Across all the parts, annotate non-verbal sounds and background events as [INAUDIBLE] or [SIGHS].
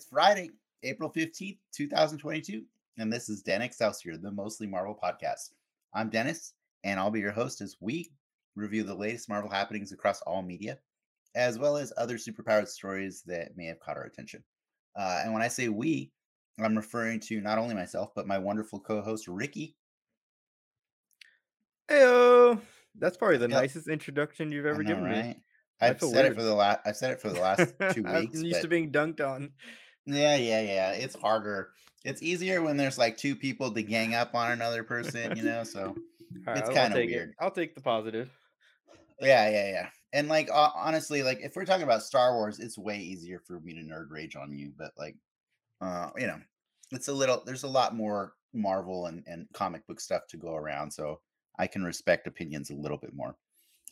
It's Friday, April 15th, 2022, and this is Gen Excelsior, the Mostly Marvel podcast. I'm Dennis, and I'll be your host as we review the latest Marvel happenings across all media, as well as other superpowered stories that may have caught our attention. Uh, and when I say we, I'm referring to not only myself, but my wonderful co host, Ricky. Heyo. That's probably the Yep. nicest introduction you've ever know, given me. right? I I've said it for the last. I've said it for the last [LAUGHS] two I'm weeks. used to being dunked on. Yeah, yeah, yeah. It's harder. It's easier when there's like two people to gang up on another person, you know. So [LAUGHS] right, It's take it. weird. I'll take the positive. yeah, yeah, yeah. And like uh, honestly, like if we're talking about Star Wars, it's way easier for me to nerd rage on you. But like, uh, you know, it's a little. There's a lot more Marvel and and comic book stuff to go around, so I can respect opinions a little bit more.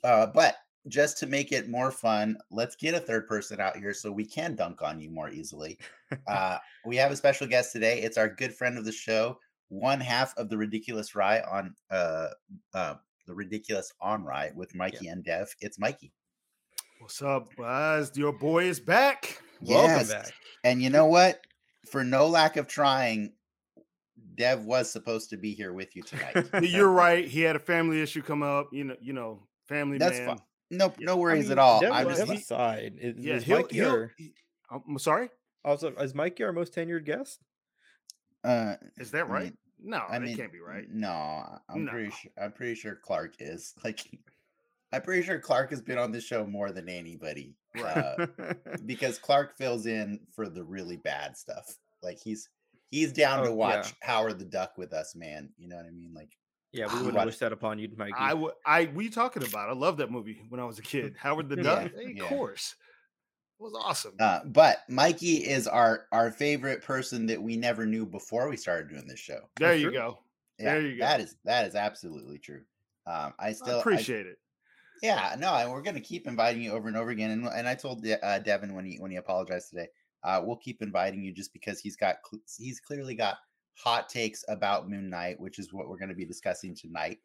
Uh, but just to make it more fun, let's get a third person out here so we can dunk on you more easily. [LAUGHS] Uh, we have a special guest today. It's our good friend of the show, one half of the Ridiculous Rye on uh, uh, the Ridiculous on Rye with Mikey and Dev. It's Mikey. What's up, guys? Your boy is back. Welcome back. And you know what? For no lack of trying, Dev was supposed to be here with you tonight. [LAUGHS] You're right. He had a family issue come up. You know, you know, family That's man. fine. No, no worries mean, at all. Dev I'm was just he- aside. Is, Yeah, is he'll, Mikey he'll, our, he- I'm sorry. also is Mikey our most tenured guest? uh, Is that I right? mean- no, I that mean, can't be right. No, I'm No. pretty sure. I'm pretty sure Clark is [LAUGHS] like. I'm pretty sure Clark has been on the show more than anybody. Uh, [LAUGHS] because Clark fills in for the really bad stuff. Like he's he's down to Oh, watch yeah. Howard the Duck with us, man. You know what I mean? Like yeah, we wouldn't what- wish that upon you, Mikey. I would. I. What you talking about? I love that movie when I was a kid. Howard the Duck. Hey, yeah. Of course, it was awesome. uh but Mikey is our our favorite person that we never knew before we started doing this show. there that's you true. go. Yeah, There you go. That is that is absolutely true. Um I still I I- appreciate it. Yeah, no, and we're gonna keep inviting you over and over again. And, and I told De- uh, Devin when he when he apologized today, uh, we'll keep inviting you just because he's got cl- he's clearly got hot takes about Moon Knight, which is what we're going to be discussing tonight.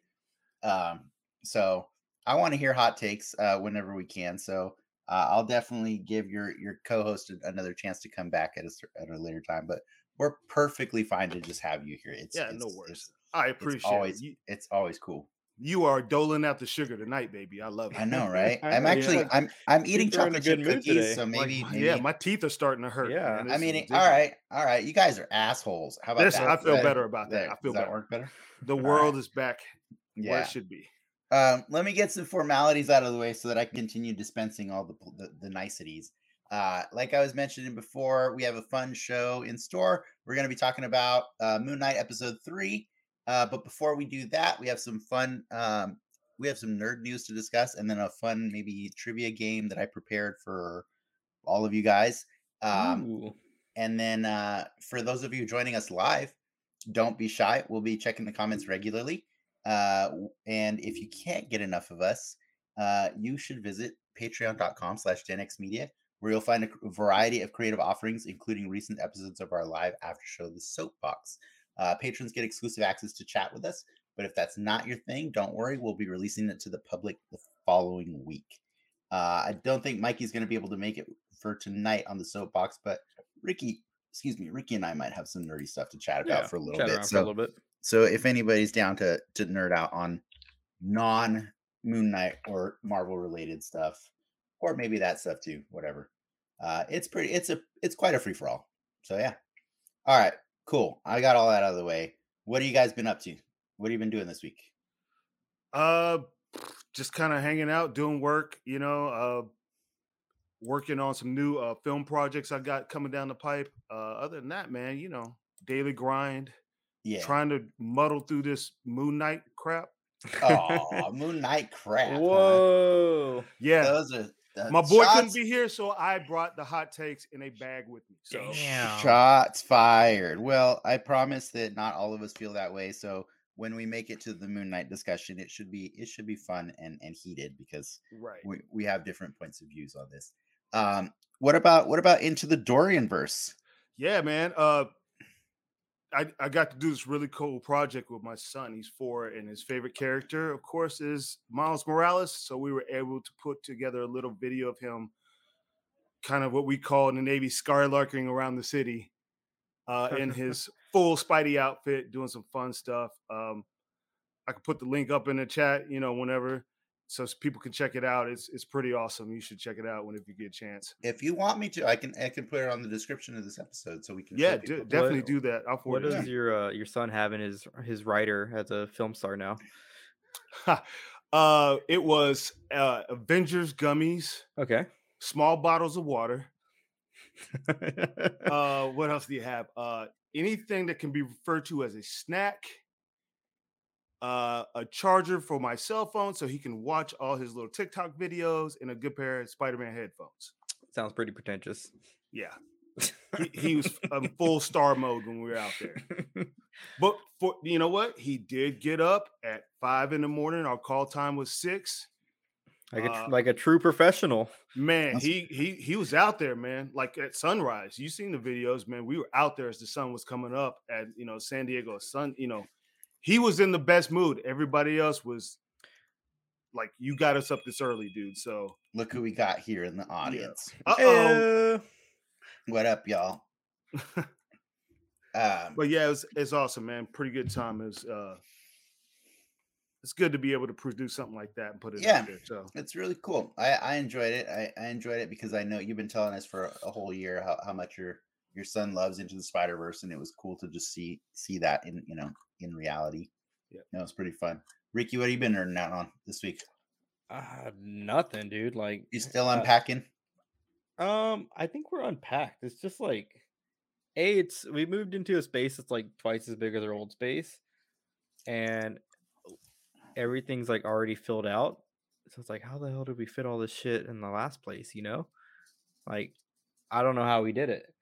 Um, so I want to hear hot takes uh, whenever we can. So uh, I'll definitely give your your co-host another chance to come back at a at a later time. But we're perfectly fine to just have you here. It's Yeah, it's, no it's- worries. I It's, appreciate always it. You, it's always cool. You are doling out the sugar tonight, baby. I love it. I know, [LAUGHS] right? I I'm [LAUGHS] actually like- I'm I'm eating think we're chocolate chip good mood cookies, today. so maybe, my- maybe yeah, my teeth are starting to hurt. Yeah. man. I This mean, is it- all ridiculous. right, all right. You guys are assholes. How about Listen, that? I feel that- better about that. there, I feel does that better. work better? The All right. world is back where it should be. Um, let me get some formalities out of the way so that I can continue dispensing all the the, the niceties. Uh, like I was mentioning before, we have a fun show in store. We're going to be talking about uh, Moon Knight episode three. Uh, but before we do that, we have some fun. Um, we have some nerd news to discuss, and then a fun maybe trivia game that I prepared for all of you guys. Um, And then uh, for those of you joining us live, don't be shy. We'll be checking the comments regularly. Uh, and if you can't get enough of us, uh, you should visit patreon.com slash genxmedia, where you'll find a variety of creative offerings, including recent episodes of our live after show, The Soapbox. Uh, patrons get exclusive access to chat with us. But if that's not your thing, don't worry. We'll be releasing it to the public the following week. Uh, I don't think Mikey's going to be able to make it for tonight on the soapbox, but Ricky, excuse me, Ricky and I might have some nerdy stuff to chat about Yeah, for a little bit. So, a little bit. so if anybody's down to to nerd out on non Moon Knight or Marvel related stuff, or maybe that stuff too, whatever. Uh, it's pretty. It's a. It's quite a free for all. So yeah. All right. Cool. I got all that out of the way. What have you guys been up to? What have you been doing this week? Uh, just kind of hanging out, doing work. You know, uh, working on some new uh, film projects I got coming down the pipe. Uh, other than that, man, you know, daily grind. Yeah. Trying to muddle through this Moon Knight crap. oh, [LAUGHS] Moon Knight crap. huh? Whoa. Yeah, Those are the my boy shots, couldn't be here, so I brought the hot takes in a bag with me. So Damn. Shots fired. Well, I promise that not all of us feel that way. So when we make it to the Moon Knight discussion, it should be it should be fun and and heated because right. we, we have different points of views on this. Um, what about what about into the Dorian verse? Yeah, man. Uh, I I got to do this really cool project with my son. He's four, and his favorite character, of course, is Miles Morales. So we were able to put together a little video of him kind of what we call in the Navy skylarking around the city uh, in [LAUGHS] his full Spidey outfit, doing some fun stuff. Um, I could put the link up in the chat, you know, whenever, so people can check it out. It's it's pretty awesome. You should check it out whenever you get a chance. If you want me to, I can I can put it on the description of this episode so we can. Yeah, do, definitely What- do that. I'll What it. does to your uh, your son have in his his writer as a film star now? you. [LAUGHS] uh, it was uh, Avengers gummies, Okay. small bottles of water. [LAUGHS] Uh, what else do you have? Uh, anything that can be referred to as a snack. Uh, a charger for my cell phone so he can watch all his little TikTok videos, and a good pair of Spider-Man headphones. Sounds pretty pretentious. Yeah, he, he was in full star mode when we were out there. [LAUGHS] But for you know what, he did get up at five in the morning. Our call time was six. like a Uh, like a true professional. Man, That's- he he he was out there, man. Like at sunrise. You seen the videos, man. We were out there as the sun was coming up at you know San Diego sun. You know, he was in the best mood. Everybody else was like, "You got us up this early, dude." So, Look who we got here in the audience. uh oh. What up, y'all? [LAUGHS] Um, but yeah, it's it's awesome, man. Pretty good time. Is uh, it's good to be able to produce something like that and put it Yeah. there. So It's really cool. I, I enjoyed it. I, I enjoyed it because I know you've been telling us for a whole year how, how much your your son loves Into the Spider Verse, and it was cool to just see see that in you know in reality. Yeah. no, was pretty fun. Ricky, what have you been nerding out on this week? uh, nothing, dude. Like You still uh, unpacking? Um, I think we're unpacked. It's just like, a, it's we moved into a space that's like twice as big as our old space, and everything's like already filled out. So it's like, how the hell did we fit all this shit in the last place? You know, like I don't know how we did it.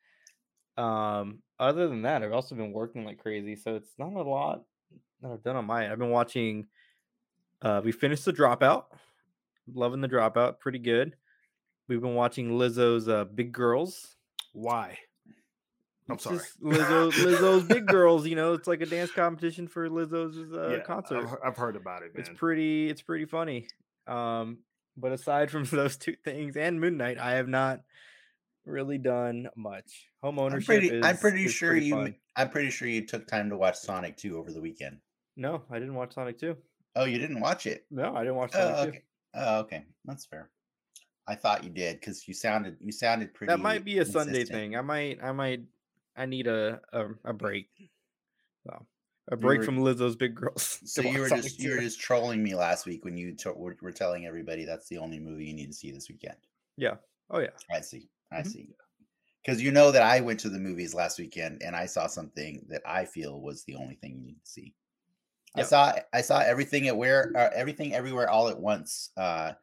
Um, other than that, I've also been working like crazy, so it's not a lot that I've done on my. end. I've been watching. Uh, we finished the Dropout. Loving the Dropout, pretty good. We've been watching Lizzo's uh, Big Girls. why? I'm It's sorry. Lizzo, Lizzo's Big [LAUGHS] Girls. You know, it's like a dance competition for Lizzo's uh, yeah, concert. I've, I've heard about it, man. It's pretty. It's pretty funny. Um, but aside from [LAUGHS] those two things and Moon Knight, I have not really done much. Home I'm pretty. is, I'm pretty is sure pretty you. fun. I'm pretty sure you took time to watch Sonic 2 over the weekend. No, I didn't watch Sonic Two. Oh, you didn't watch it? No, I didn't watch Sonic Oh, Two. okay. Oh, okay. That's fair. I thought you did because you sounded you sounded pretty. That might be a Sunday thing. I might. I might. I need a a, a break. So a break were- from Lizzo's Big Girls. [LAUGHS] So you were Sonic just you were just trolling me last week when you to- were, were telling everybody that's the only movie you need to see this weekend. Yeah. Oh yeah. I see. I Mhm. see. Because you know that I went to the movies last weekend and I saw something that I feel was the only thing you need to see. I saw I saw everything at where uh, everything everywhere all at once. Uh,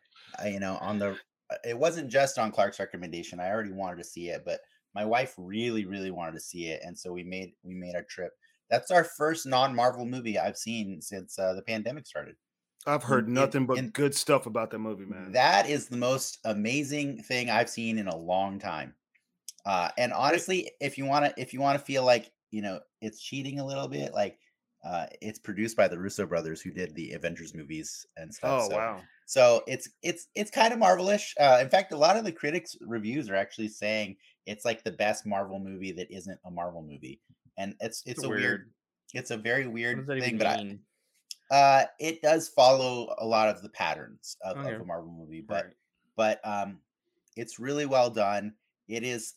you know, on the uh, it wasn't just on Clark's recommendation. I already wanted to see it, but my wife really really wanted to see it, and so we made we made our trip. That's our first non-Marvel movie I've seen since uh, the pandemic started. I've heard in- nothing but in- good stuff about that movie, man. That is the most amazing thing I've seen in a long time. Uh, and honestly, if you want to, if you want to feel like you know it's cheating a little bit, like uh, it's produced by the Russo brothers who did the Avengers movies and stuff. oh so, wow. So it's it's it's kind of marvelish. Uh, in fact, a lot of the critics' reviews are actually saying it's like the best Marvel movie that isn't a Marvel movie, and it's it's a weird, it's a very weird thing. But I? Uh, it does follow a lot of the patterns of, Okay. of a Marvel movie, but Right. but um, it's really well done. It is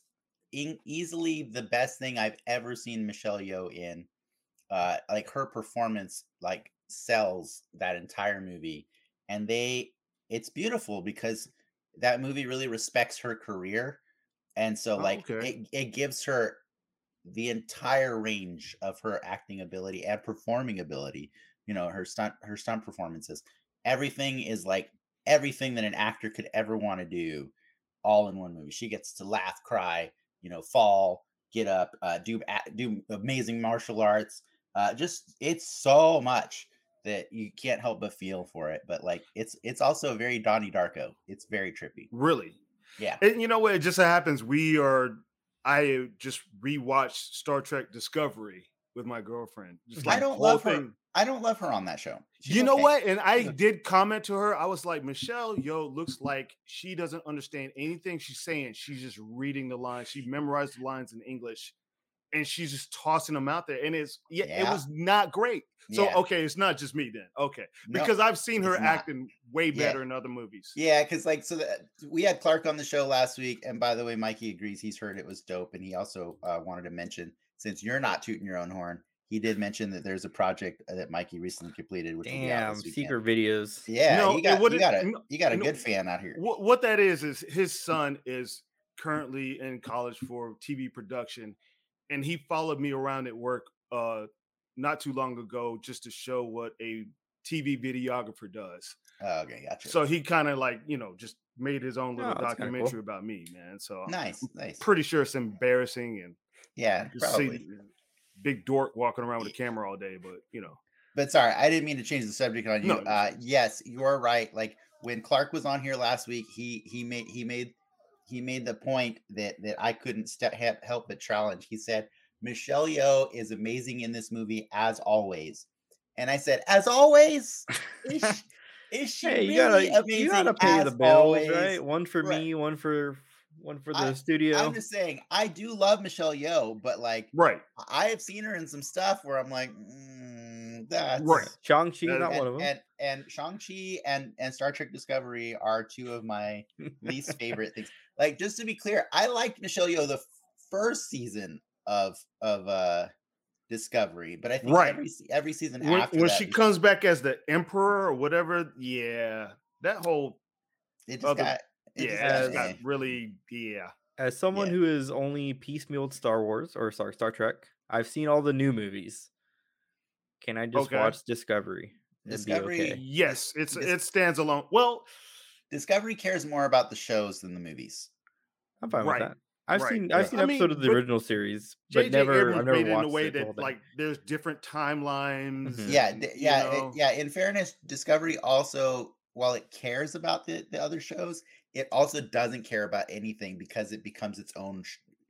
in, easily the best thing I've ever seen Michelle Yeoh in. Uh, like her performance, like sells that entire movie, and they, it's beautiful because that movie really respects her career, and so Oh, like okay. it, it gives her the entire range of her acting ability and performing ability you know her stunt her stunt performances everything is like everything that an actor could ever want to do all in one movie she gets to laugh cry you know fall get up uh, do do amazing martial arts uh, just it's so much that you can't help but feel for it but like it's it's also very donnie darko it's very trippy Really? yeah And you know what? It just so happens we are. I just rewatched Star Trek Discovery with my girlfriend. Just I don't love her. I don't love her on that show. She's You know okay. what? And I did comment to her. I was like, Michelle, yo, looks like she doesn't understand anything she's saying. She's just reading the lines. She memorized the lines in English, and she's just tossing them out there. And it's yeah, it was not great. So Yeah. okay, it's not just me then. Okay, No, because I've seen her acting way Yeah. better in other movies. Yeah, because like so that we had Clark on the show last week, and by the way, Mikey agrees he's heard it was dope, and he also uh, wanted to mention since you're not tooting your own horn, he did mention that there's a project uh, that Mikey recently completed, which will be out Damn, secret videos. Yeah, No, you got you got a you got a good fan out here. What, what that is is his son is currently in college for TV production, and he followed me around at work uh not too long ago just to show what a TV videographer does. Oh, okay, gotcha. So he kind of like you know just made his own little Oh, kinda cool. documentary about me, man. So I'm nice, nice. pretty sure it's embarrassing and Yeah, probably. big dork walking around with a camera all day, but you know. But sorry, I didn't mean to change the subject on you. No, uh, yes, you're right. Like when Clark was on here last week, he he made he made he made the point that that I couldn't step help, help but challenge. He said Michelle Yeoh is amazing in this movie as always, and I said as always. Is she, [LAUGHS] is she Hey, you really gotta amazing you gotta pay the bills, always? right? One for Right. me, one for one for the I- studio. I'm just saying, I do love Michelle Yeoh, but like Right. I have seen her in some stuff where I'm like, mm, that's Right. Shang Chi, not and, one of them. and and Shang-Chi and and Star Trek Discovery are two of my least favorite things. Like just to be clear, I liked Michelle Yeoh the first season of of uh Discovery, but I think Right. every every season When, after when that, she comes back as the emperor or whatever, yeah, that whole it just other- got it just yeah, got it's got eh. really yeah. As someone Yeah. who is only piecemealed Star Wars or sorry, Star Trek, I've seen all the new movies. Can I just Okay. watch Discovery? Discovery- okay? Yes, it's Dis- it stands alone. Well, Discovery cares more about the shows than the movies. I'm fine Right, with that. I've right. seen I've seen I episodes mean, of the original series, but JJ never Abrams I've never made it in watched a way it the that like there's different timelines. Mhm. Yeah, and, d- you yeah, it- yeah. In fairness, Discovery also, while it cares about the the other shows, it also doesn't care about anything because it becomes its own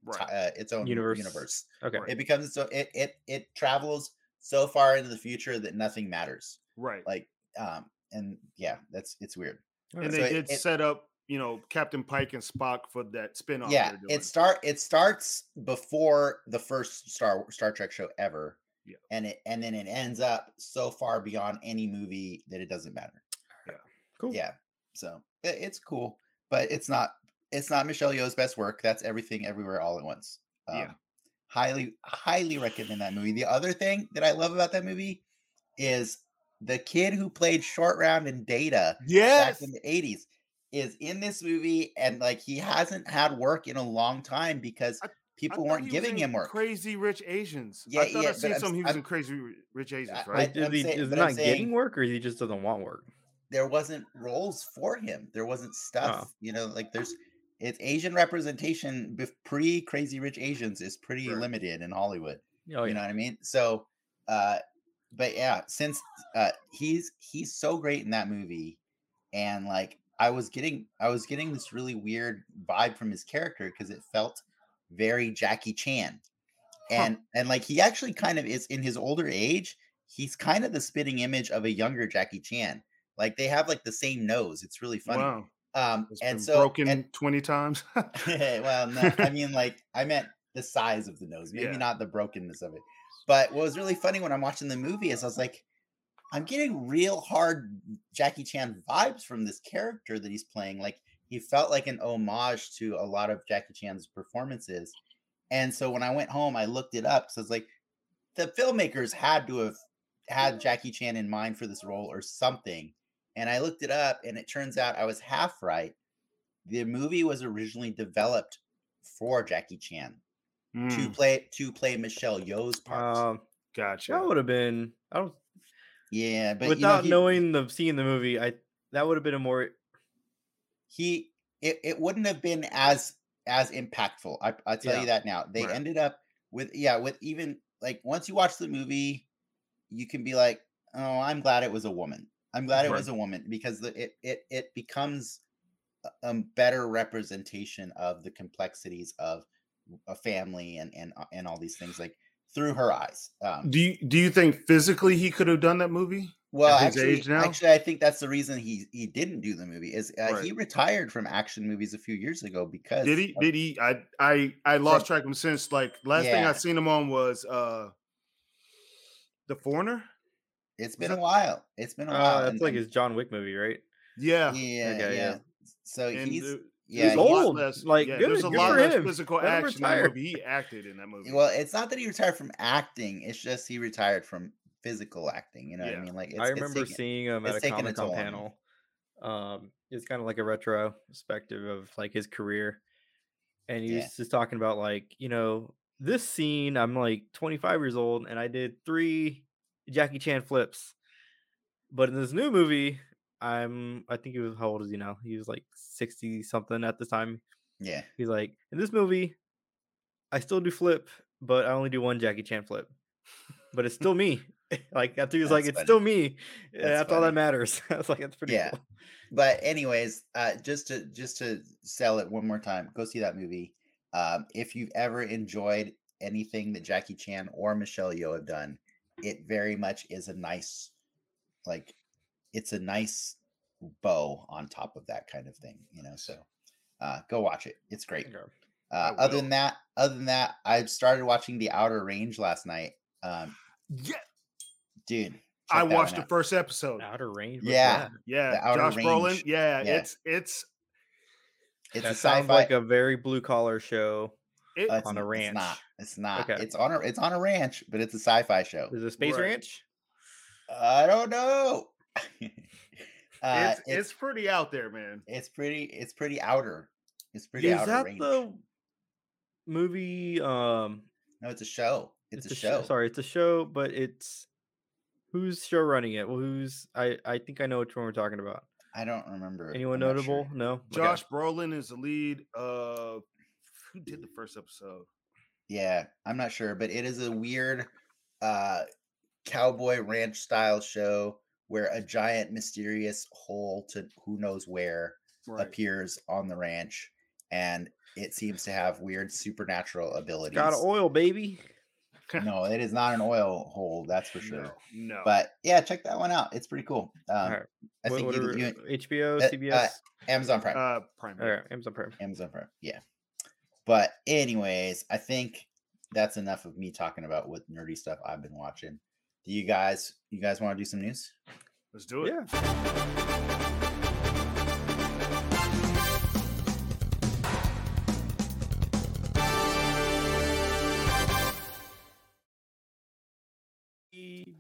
right. uh, its own Universe. universe. Okay. It becomes so it it it travels so far into the future that nothing matters. right. Like um and yeah, that's it's weird. Alright. and so they it- did it- set up, you know, Captain Pike and Spock for that spin-off. yeah, it start it starts before the first Star Star Trek show ever. Yeah. And it and then it ends up so far beyond any movie that it doesn't matter. Yeah. cool. Yeah. So it, it's cool, but it's not it's not Michelle Yeoh's best work. That's everything everywhere all at once. Um, Yeah. Highly highly recommend that movie. The other thing that I love about that movie is the kid who played Short Round and Data yes, back in the 80s is in this movie and like he hasn't had work in a long time because I- I people thought weren't he was giving in him work. Crazy Rich Asians. Yeah, I thought yeah, I but seen I'm some. He was I'm- in Crazy Rich Asians, right? I- Is I'm he saying- is he but I'm not getting work or he just doesn't want work? There wasn't roles for him. There wasn't stuff, Oh. you know, like there's it's Asian representation pre Crazy Rich Asians is pretty Sure. limited in Hollywood. Oh You know what I mean? So uh but yeah, since uh he's he's so great in that movie and like I was getting I was getting this really weird vibe from his character because it felt very Jackie Chan. And and like he actually kind of is in his older age, he's kind of the spitting image of a younger Jackie Chan. Like they have like the same nose. It's really funny. Wow, Um it's and so broken and twenty times. [LAUGHS] well, no, I mean, like, I meant the size of the nose, [LAUGHS] maybe Yeah. not the brokenness of it. But what was really funny when I'm watching the movie is I was like, I'm getting real hard Jackie Chan vibes from this character that he's playing. Like, he felt like an homage to a lot of Jackie Chan's performances. And so when I went home, I looked it up. So it's like the filmmakers had to have had Jackie Chan in mind for this role or something. And I looked it up, and it turns out I was half right the movie was originally developed for Jackie Chan to Mm, play to play Michelle Yeoh's part. Um, gotcha. that would have been. I don't. yeah, but without you know, he, knowing the seeing the movie, I that would have been a more. he it, it wouldn't have been as as impactful. I I tell Yeah. you that now. They Right. ended up with yeah with even like once you watch the movie, you can be like, oh, I'm glad it was a woman. I'm glad it was a woman because the, it it it becomes a- a better representation of the complexities of a family and and uh, and all these things like through her eyes. Um, Do you do you think physically he could have done that movie? well, his actually, age now? actually, I think that's the reason he he didn't do the movie. Is uh, he retired from action movies a few years ago because Did he? of- Did he? I I I lost track of him since. Like last thing I seen him on was uh the Foreigner. It's been a while. It's been a while. Uh, that's and- like his John Wick movie, right? Yeah, yeah, Okay, yeah. yeah. So and he's there- yeah. he's- old, less- like, yeah, good- there's a good lot less him. physical Let action in that movie. He acted in that [LAUGHS] movie. Well, it's not that he retired from acting. It's just he retired from physical acting. You know what I mean? Like it's, I remember taking- seeing him at a Comic Con toll on him. panel. Um, it's kind of like a retrospective of like his career, and he's Yeah. just talking about like you know this scene. I'm like 25 years old, and I did three Jackie Chan flips, but in this new movie, I'm I think he was how old is he now? He was like 60 something at the time. Yeah. He's like, in this movie, I still do flip, but I only do one Jackie Chan flip. [LAUGHS] But it's still me. [LAUGHS] [LAUGHS] like after he was like, That's it's still me. That's That's all that matters. I was like, that's pretty Yeah. cool. But anyways, uh, just to just to sell it one more time, go see that movie. Um, if you've ever enjoyed anything that Jackie Chan or Michelle Yeoh have done, it very much is a nice, like, it's a nice bow on top of that kind of thing, you know. So, uh, go watch it; it's great. Uh, other than that, other than that, I started watching The Outer Range last night. Um, yeah, dude, I watched the out. first episode. Outer range. Yeah. that? Yeah, The Outer Josh Brolin. Yeah, Yeah. it's it's It's that a sounds sci-fi. like a very blue collar show. It, Uh, it's on a ranch. It's not. It's not. Okay. It's on a it's on a ranch, but it's a sci-fi show. Is it a space Right. ranch? I don't know. [LAUGHS] uh, it's, it's pretty out there, man. it's pretty it's pretty outer. It's pretty Is outer that range. the movie? Um, No, it's a show. It's, a, sh- show. sorry, it's a show, but it's who's show running it? Well, who's I? I think I know which one we're talking about. I don't remember. Anyone I'm not sure. notable? No. Okay. Josh Brolin is the lead. Uh, who did the first episode? Yeah, I'm not sure, but it is a weird uh cowboy ranch style show where a giant mysterious hole to who knows where Right. appears on the ranch and it seems to have weird supernatural abilities. Got oil, baby. [LAUGHS] no, it is not an oil hole, that's for sure. No, no. But yeah, check that one out. It's pretty cool. Um, Alright, I What- think what you, are- you HBO, uh, uh, CBS. Amazon Prime. uh, Prime. All right, Amazon Prime. Amazon Prime. Yeah. But anyways, I think that's enough of me talking about what nerdy stuff I've been watching. Do you guys you guys want to do some news? Let's do it. Yeah.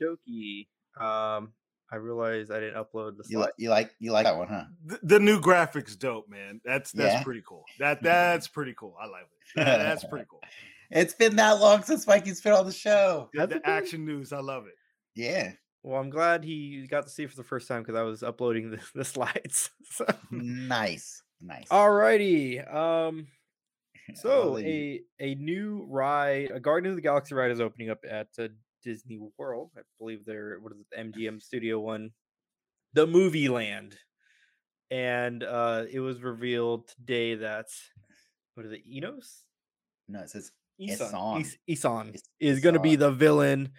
Doki. Um, I realized I didn't upload the You slide. like you like you like that one, huh? The, the new graphics, dope, man. That's that's Yeah? pretty cool. That [LAUGHS] that's pretty cool. I like it. That- that's pretty cool. [LAUGHS] It's been that long since Mikey's been on the show. The, the it been? action news, I love it. Yeah. Well, I'm glad he got to see it for the first time because I was uploading the, [LAUGHS] the slides. So, Nice. Nice. alrighty. Um, so a a new ride, a Guardian of the Galaxy ride, is opening up at uh, Disney World. I believe they're what is it, MGM Studio One, the Movie Land, and uh, it was revealed today that what is it, Enos? no, it says Eson, Eson. Is- Eson Is- is going to be the villain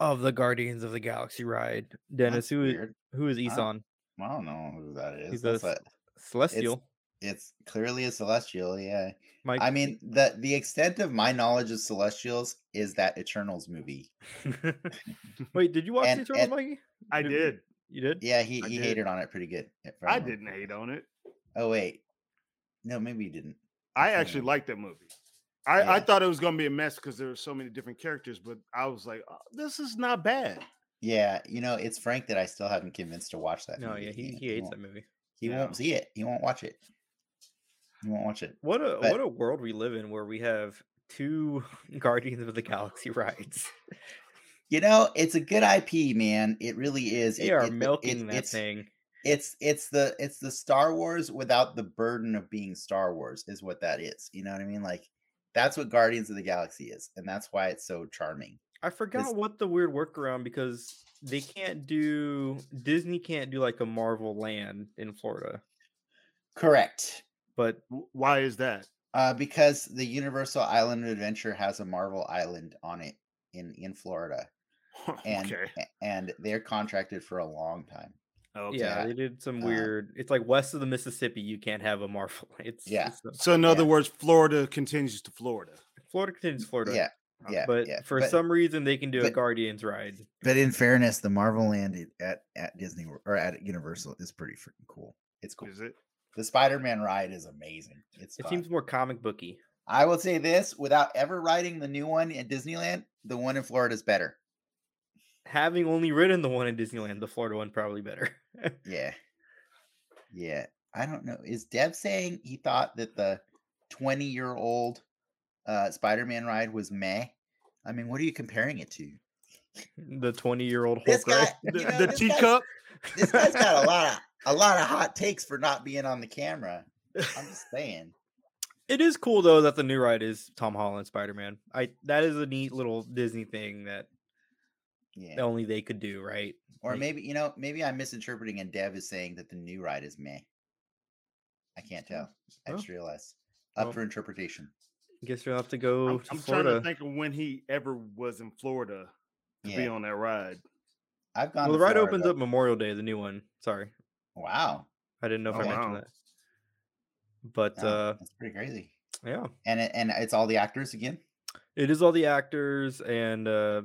of the Guardians of the Galaxy ride. Dennis, That's who is, who is? Eson? I don't know who that is. He's That's a a- Celestial. It's clearly a celestial, yeah. Mike, I mean, the the extent of my knowledge of celestials is that Eternals movie. [LAUGHS] [LAUGHS] wait, did you watch And- the Eternals, and- Mikey? I Did- did. You did? Yeah, he, I he did. hated on it pretty good. I didn't hate on it. Oh wait, no, maybe you didn't. I actually liked that movie. I, I thought it was gonna be a mess because there were so many different characters, but I was like, oh, this is not bad. Yeah, you know, it's Frank that I still haven't convinced to watch that. No, movie. yeah, he, he hates that won't, movie. He Yeah. won't see it. He won't watch it. He won't watch it. What a But- what a world we live in where we have two [LAUGHS] Guardians of the Galaxy [LAUGHS] rides. You know, it's a good IP, man. It really is. They It- are it- it- milking it- that it's, thing. It's it's the it's the Star Wars without the burden of being Star Wars is what that is. You know what I mean? Like that's what Guardians of the Galaxy is, and that's why it's so charming. I forgot what the weird workaround because they can't do Disney can't do like a Marvel land in Florida. Correct. But Why is that? Uh, because the Universal Island Adventure has a Marvel Island on it. in in Florida, [LAUGHS] and okay. and they're contracted for a long time. Okay. Yeah, they did some Uh, weird. It's like west of the Mississippi, you can't have a Marvel. [LAUGHS] It's Yeah. it's a- So in other Yeah. words, Florida continues to Florida. Florida continues Florida. Yeah, Uh, yeah, but yeah. for But- some reason they can do a Guardians ride. But in fairness, the Marvel Land at at Disney or at Universal is pretty freaking cool. It's cool. Is it? The Spider-Man ride is amazing. It's It fun. seems more comic booky. I will say this without ever riding the new one at Disneyland, the one in Florida is better. Having only ridden the one in Disneyland, the Florida one probably better. [LAUGHS] Yeah. Yeah. I don't know. Is Dev saying he thought that the 20 year old uh, Spider Man ride was meh? I mean, what are you comparing it to? the twenty-year-old This Hulk guy- The, You know, the teacup. This guy's got a lot of a lot of hot takes for not being on the camera. I'm just [LAUGHS] saying. It is cool though that the new ride is Tom Holland Spider-Man. I that is a neat little Disney thing that Yeah. only they could do, right? Or like- maybe, you know, maybe I'm misinterpreting and Dev is saying that the new ride is meh. I can't tell. I just realized. Up Well, for interpretation. Guess you'll have to go I'm, to I'm trying to think of when he ever was in Florida to be on that ride. I've gone Well, the ride opens up Memorial Day, the new one. Sorry, Wow. I didn't know if Oh, I mentioned wow. that. But Yeah, uh, that's pretty crazy. yeah, And it, and it's all the actors again. it is all the actors and uh,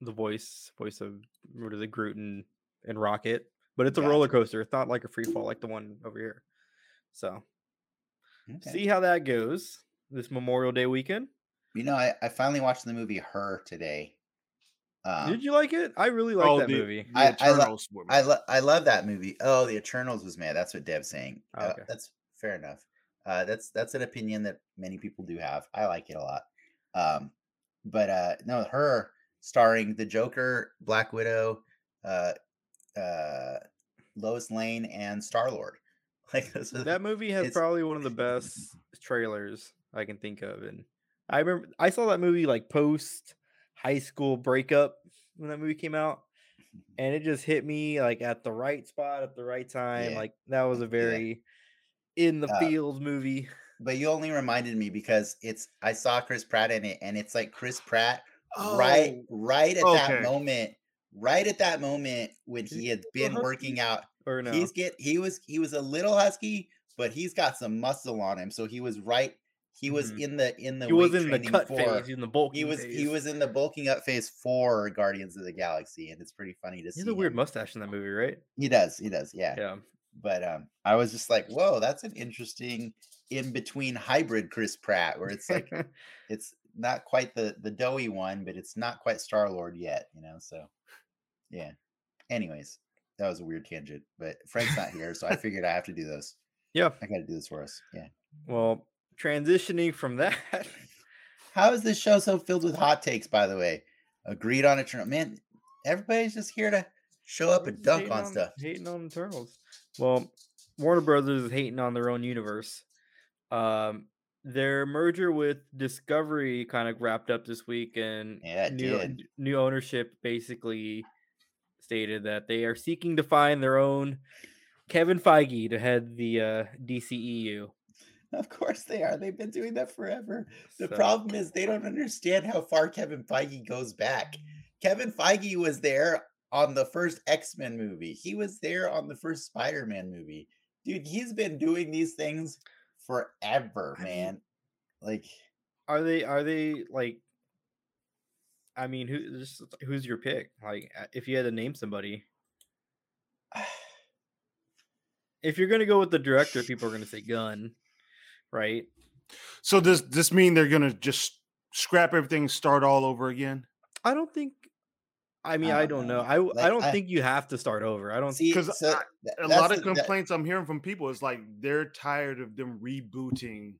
the voice, voice of what is it, Groot and, and Rocket. But it's a Gotcha. roller coaster. It's not like a free fall like the one over here. So Okay. see how that goes this Memorial Day weekend. You know, I, I finally watched the movie Her today. Um, Did you like it? I really like that the, movie. the I- I lo- I lo- I love that movie. Oh, the Eternals was mad. That's what Dev's saying. Oh, Uh, that's fair enough. Uh, that's that's an opinion that many people do have. I like it a lot. Um, but uh, no, her starring the Joker, Black Widow, uh, uh, Lois Lane, and Star Lord. [LAUGHS] Like That movie has probably one of the best trailers I can think of, and I remember I saw that movie like post high school breakup when that movie came out, and it just hit me like at the right spot at the right time. Yeah. Like that was a Yeah. very in the Uh, field movie. but you only reminded me because it's I saw Chris Pratt in it, and it's like Chris Pratt right Oh, right at that moment, right at that moment when he he had been working out. Or no? He's get he was he was a little husky, but he's got some muscle on him. So he was right. He was Mhm. in the in the he was in the cut for- phase, in the bulking He was he was in the bulking up phase for Guardians of the Galaxy, and it's pretty funny to He see. has a weird him. mustache in that movie, right? He does, he does, yeah. Yeah. But um, I was just like, whoa, that's an interesting in between hybrid Chris Pratt, where it's like [LAUGHS] it's not quite the the doughy one, but it's not quite Star Lord yet, you know. So, yeah. Anyways, that was a weird tangent, but Frank's not here, so I [LAUGHS] figured I have to do this. yeah. I got to do this for us. Yeah. Well, transitioning from that. [LAUGHS] How is this show so filled with hot takes? By the way, agreed on Eternal. Man, everybody's just here to show up and dunk hating on stuff. Hating on Eternals. Well, Warner Brothers is hating on their own universe. Um, their merger with Discovery kind of wrapped up this week, and Yeah, new did. new ownership basically stated that they are seeking to find their own Kevin Feige to head the uh, DCEU. Of course they are. They've been doing that forever. The So- problem is they don't understand how far Kevin Feige goes back. Kevin Feige was there on the first X Men movie. He was there on the first Spider Man movie. Dude, he's been doing these things forever, man. Like, Are they? Are they like? I mean, who? Just who's your pick? Like, uh, if you had to name somebody, [SIGHS] if you're gonna go with the director, people are gonna say Gunn, right? So does this mean they're gonna just scrap everything, start all over again? I don't think. I mean, I I don't don't know. know. I w- Like, I don't I- think you have to start over. I don't. see, 'Cause so th- A lot of the- that- complaints I'm hearing from people is like they're tired of them rebooting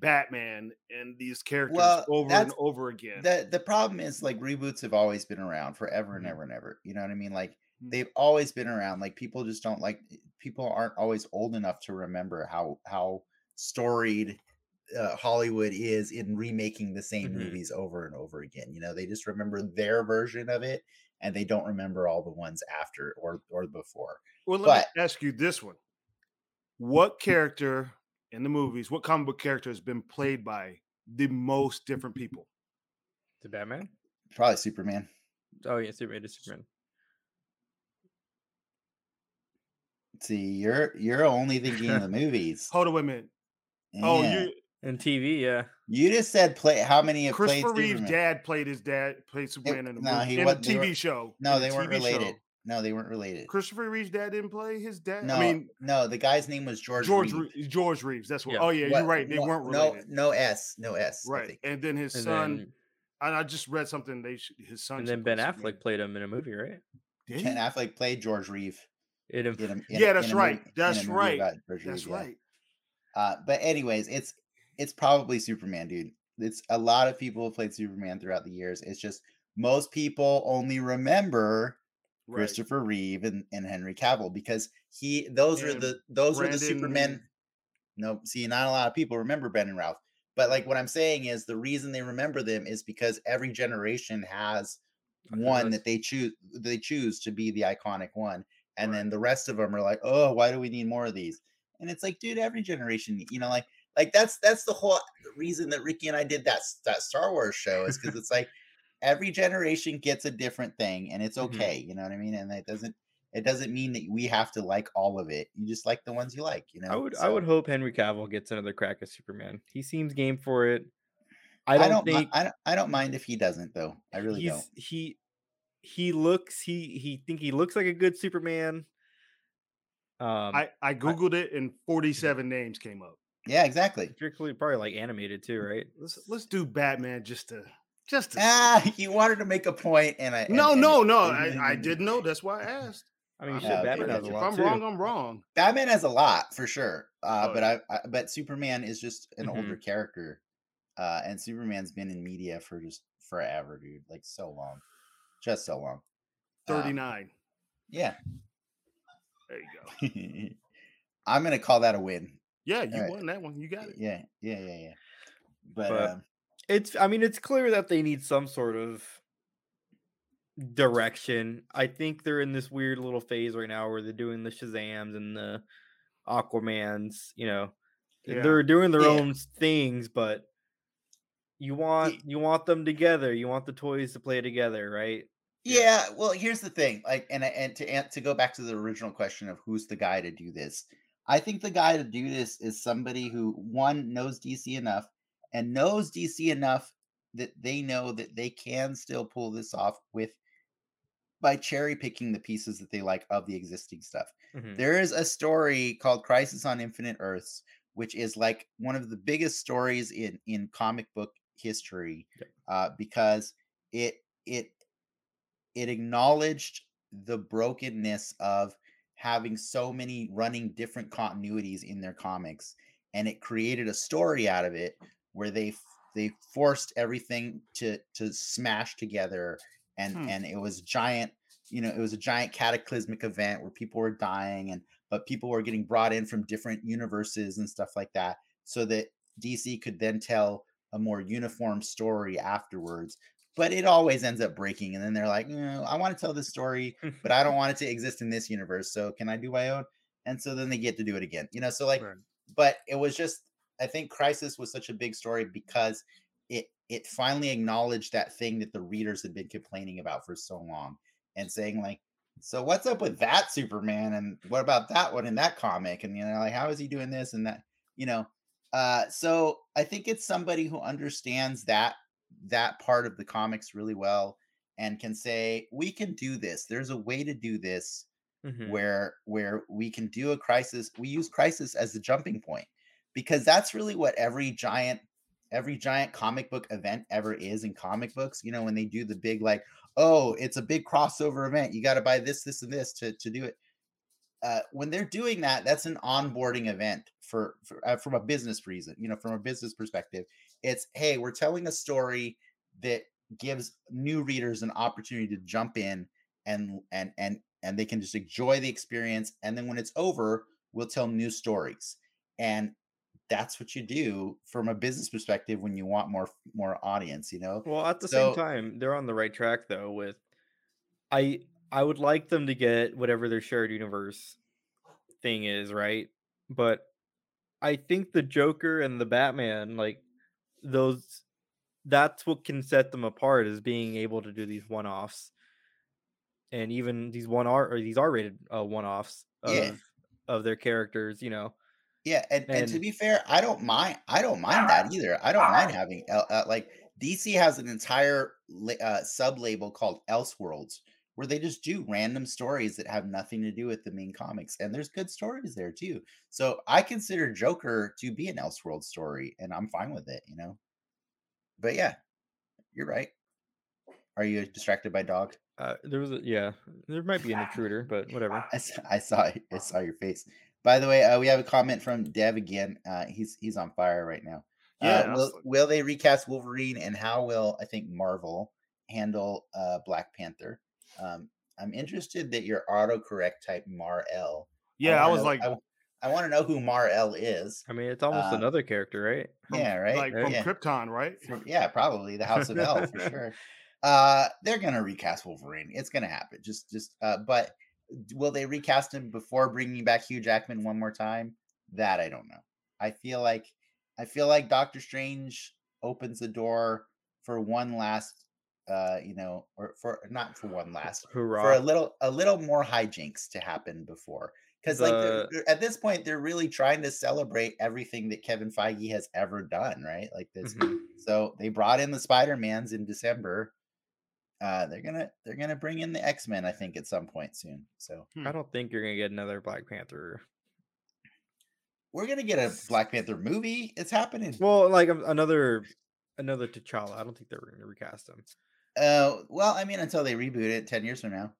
Batman and these characters Well, over and over again. the the problem is like reboots have always been around forever and Mhm. ever and ever. You know what I mean? Like Mhm. they've always been around. Like people just don't like people aren't always old enough to remember how how storied uh, Hollywood is in remaking the same Mhm. movies over and over again. You know, they just remember their version of it and they don't remember all the ones after or or before. well, let but- me ask you this one: What character in the movies, what comic book character has been played by the most different people? To Batman. Probably Superman. Oh yeah, Superman is Superman. See, you're you're only thinking of the [LAUGHS] movies. Hold on, wait a minute. Oh, Yeah. you And TV, yeah. you just said play. How many have played Christopher Reeve's dad played his dad played Superman in the no, movie he in a wasn't- TV were- show. No, they weren't TV show. related. No, they weren't related. Christopher Reeve's dad didn't play his dad. No, I mean no, the guy's name was George. George Reeve. Re- George Reeves. That's what. Yeah. Oh yeah, What- you're right. They what- weren't no, related. no no S, no S. I right. And then his And son. then and I just read something. They sh- his son. and then Ben Affleck Superman. played him in a movie, right? Did Ken he? Affleck played George Reeve. In a, In a, in Yeah, that's a right. a That's right. That's yeah. right. Uh, but anyways, it's it's probably Superman, dude. It's a lot of people have played Superman throughout the years. It's just most people only remember Right. Christopher Reeve and, and Henry Cavill because he those And the those were the Brandon- Supermen. No, see, not a lot of people remember Brandon Routh. But like what I'm saying is the reason they remember them is because every generation has one that they choose they choose to be the iconic one. And Right. then the rest of them are like, oh, why do we need more of these? And it's like, dude, every generation, you know, like like that's that's the whole reason that Ricky and I did that that Star Wars show is because [LAUGHS] it's like every generation gets a different thing and it's Mhm. okay, you know what I mean? And it doesn't it doesn't mean that we have to like all of it. You just like the ones you like, you know. I would I would hope Henry Cavill gets another crack at Superman. He seems game for it. I I don't, don't, mi- think I don't I don't mind if he doesn't though. I really don't. he he looks he he think he looks like a good Superman. Um I I googled it and 47 names came up. Yeah, exactly. strictly probably like animated too, right? Let's let's do Batman just to just to see. Ah, [LAUGHS] you wanted to make a point and I no, and- no, and- no. and- I, I didn't know. That's why I asked. I mean, Uh, shit, yeah, okay, Batman has a gotcha. If I'm too. wrong, I'm wrong. Batman has a lot for sure. Uh, Oh, but yeah. I, I but Superman is just an older Mhm. character. Uh, and Superman's been in media for just forever, dude. Like so long. Just so long. Uh, 39. yeah. There you go. [LAUGHS] I'm gonna call that a win. Yeah, you Alright. won that one. You got it. Yeah, yeah, yeah, yeah. But, But- um, It's I mean, it's clear that they need some sort of direction. I think they're in this weird little phase right now where they're doing the Shazams and the Aquamans, you know. Yeah. They're doing their Yeah. own things, but you want you want them together. You want the toys to play together, right? Yeah, well, here's the thing. Like, and and to to go back to the original question of who's the guy to do this, I think the guy to do this is somebody who one knows DC enough and knows DC enough that they know that they can still pull this off with by cherry picking the pieces that they like of the existing stuff. Mhm. There is a story called Crisis on Infinite Earths, which is like one of the biggest stories in in comic book history, uh, because it it it acknowledged the brokenness of having so many running different continuities in their comics, and it created a story out of it where they they forced everything to to smash together, and Hmm. and it was giant you know it was a giant cataclysmic event where people were dying and but people were getting brought in from different universes and stuff like that so that dc could then tell a more uniform story afterwards but it always ends up breaking and then they're like no, i want to tell this story [LAUGHS] but i don't want it to exist in this universe so can i do my own? And so then they get to do it again you know so like Right. but it was just i think crisis was such a big story because it it finally acknowledged that thing that the readers had been complaining about for so long and saying like so what's up with that superman and what about that one in that comic? And you know like how is he doing this and that? You know uh so i think it's somebody who understands that that part of the comics really well and can say we can do this. There's a way to do this Mhm. where where we can do a crisis. We use crisis as the jumping point because that's really what every giant every giant comic book event ever is in comic books you know when they do the big like oh it's a big crossover event. You got to buy this this and this to, to do it. Uh, when they're doing that that's an onboarding event for, for uh, from a business reason you know from a business perspective it's hey we're telling a story that gives new readers an opportunity to jump in and and and and they can just enjoy the experience and then when it's over we'll tell new stories and that's what you do from a business perspective when you want more more audience you know Well, at the So- same time, they're on the right track though. With I, I would like them to get whatever their shared universe thing is, right? But I think the Joker and the Batman, like those, that's what can set them apart is being able to do these one-offs and even these one R or these R-rated uh, one-offs of Yeah. of their characters, you know. Yeah, and, and to be fair, I don't mind. I don't mind that [LAUGHS] either. I don't mind having uh, like DC has an entire uh, sub label called Elseworlds where they just do random stories that have nothing to do with the main comics, and there's good stories there too. So I consider Joker to be an Elseworld story, and I'm fine with it. You know. But yeah, you're right. Are you distracted by dog? Uh, there was a yeah, there might be an [LAUGHS] intruder, but whatever. I, s- I saw. I saw your face. By the way, uh, we have a comment from Dev again. Uh, he's he's on fire right now. Yeah, Uh, will, will they recast Wolverine, and how will I think Marvel handle uh, Black Panther? Um, I'm interested that your autocorrect type Mar L. Yeah, I, was like, I, want to know who Mar L is. I mean, it's almost Uh, another character, right? from- yeah, right. Like from yeah. Krypton, right? From- yeah, probably the House of El for [LAUGHS] sure. Uh, they're gonna recast Wolverine. It's gonna happen. Just, just. Uh, but will they recast him before bringing back Hugh Jackman one more time? That I don't know. I feel like, I feel like Doctor Strange opens the door for one last, uh, you know, or for not for one last, for a little, a little more hijinks to happen before. Because like they're- they're- at this point, they're really trying to celebrate everything that Kevin Feige has ever done, right? Like this Mhm. so they brought in the Spider Mans in December. Uh, they're gonna they're gonna bring in the X Men, I think, at some point soon. So I don't think you're gonna get another Black Panther. we're gonna get a Black Panther movie. It's happening. Well, like another another T'Challa. I don't think they're gonna recast him. Uh, well, I mean, until they reboot it ten years from now.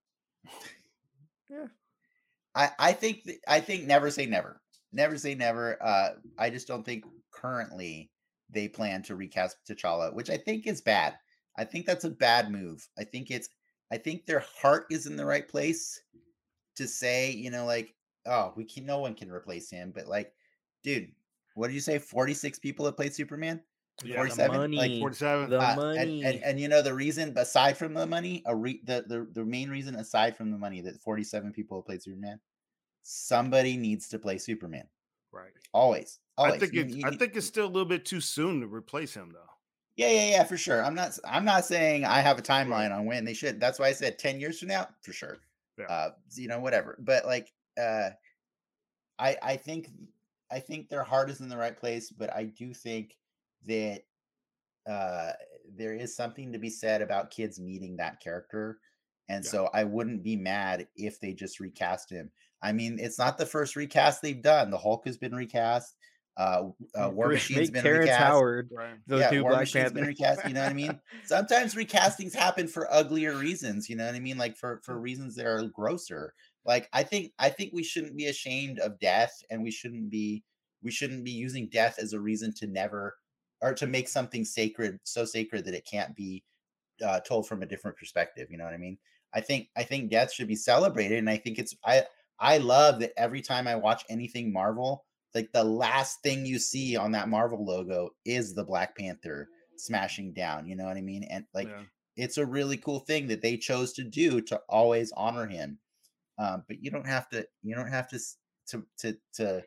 Yeah. I I think th- I think never say never. Never say never. Uh, I just don't think currently they plan to recast T'Challa, which I think is bad. I think that's a bad move. I think it's I think their heart is in the right place to say, you know, like, oh, we can no one can replace him, but like, dude, what did you say? 46 people have played Superman? Yeah, The 47? Like, 47. the Uh, and, money. and, and you know the reason aside from the money, a re, the, the the main reason aside from the money that 47 people have played Superman, somebody needs to play Superman. Right. Always. I think You- it's you I think it's still a little bit too soon to replace him though. Yeah, yeah, yeah, for sure. I'm not i'm not saying I have a timeline on when they should. That's why I said 10 years from now, for sure. Yeah. Uh, you know, whatever. But like uh I I think I think their heart is in the right place, but I do think that uh there is something to be said about kids meeting that character. And Yeah. so I wouldn't be mad if they just recast him. I mean, it's not the first recast they've done. The Hulk has been recast. Uh, uh [LAUGHS] War Machine's been Terrence recast Howard Right. yeah, new War Black Machine's been recast. You know what I mean? [LAUGHS] Sometimes recastings happen for uglier reasons. You know what I mean? Like for for reasons that are grosser. Like I think I think we shouldn't be ashamed of death, and we shouldn't be we shouldn't be using death as a reason to never or to make something sacred so sacred that it can't be uh, told from a different perspective. You know what I mean? I think I think death should be celebrated, and I think it's I I love that every time I watch anything Marvel, like the last thing you see on that Marvel logo is the Black Panther smashing down. You know what I mean? And like yeah. it's a really cool thing that they chose to do to always honor him. Um, but you don't have to. You don't have to to to to.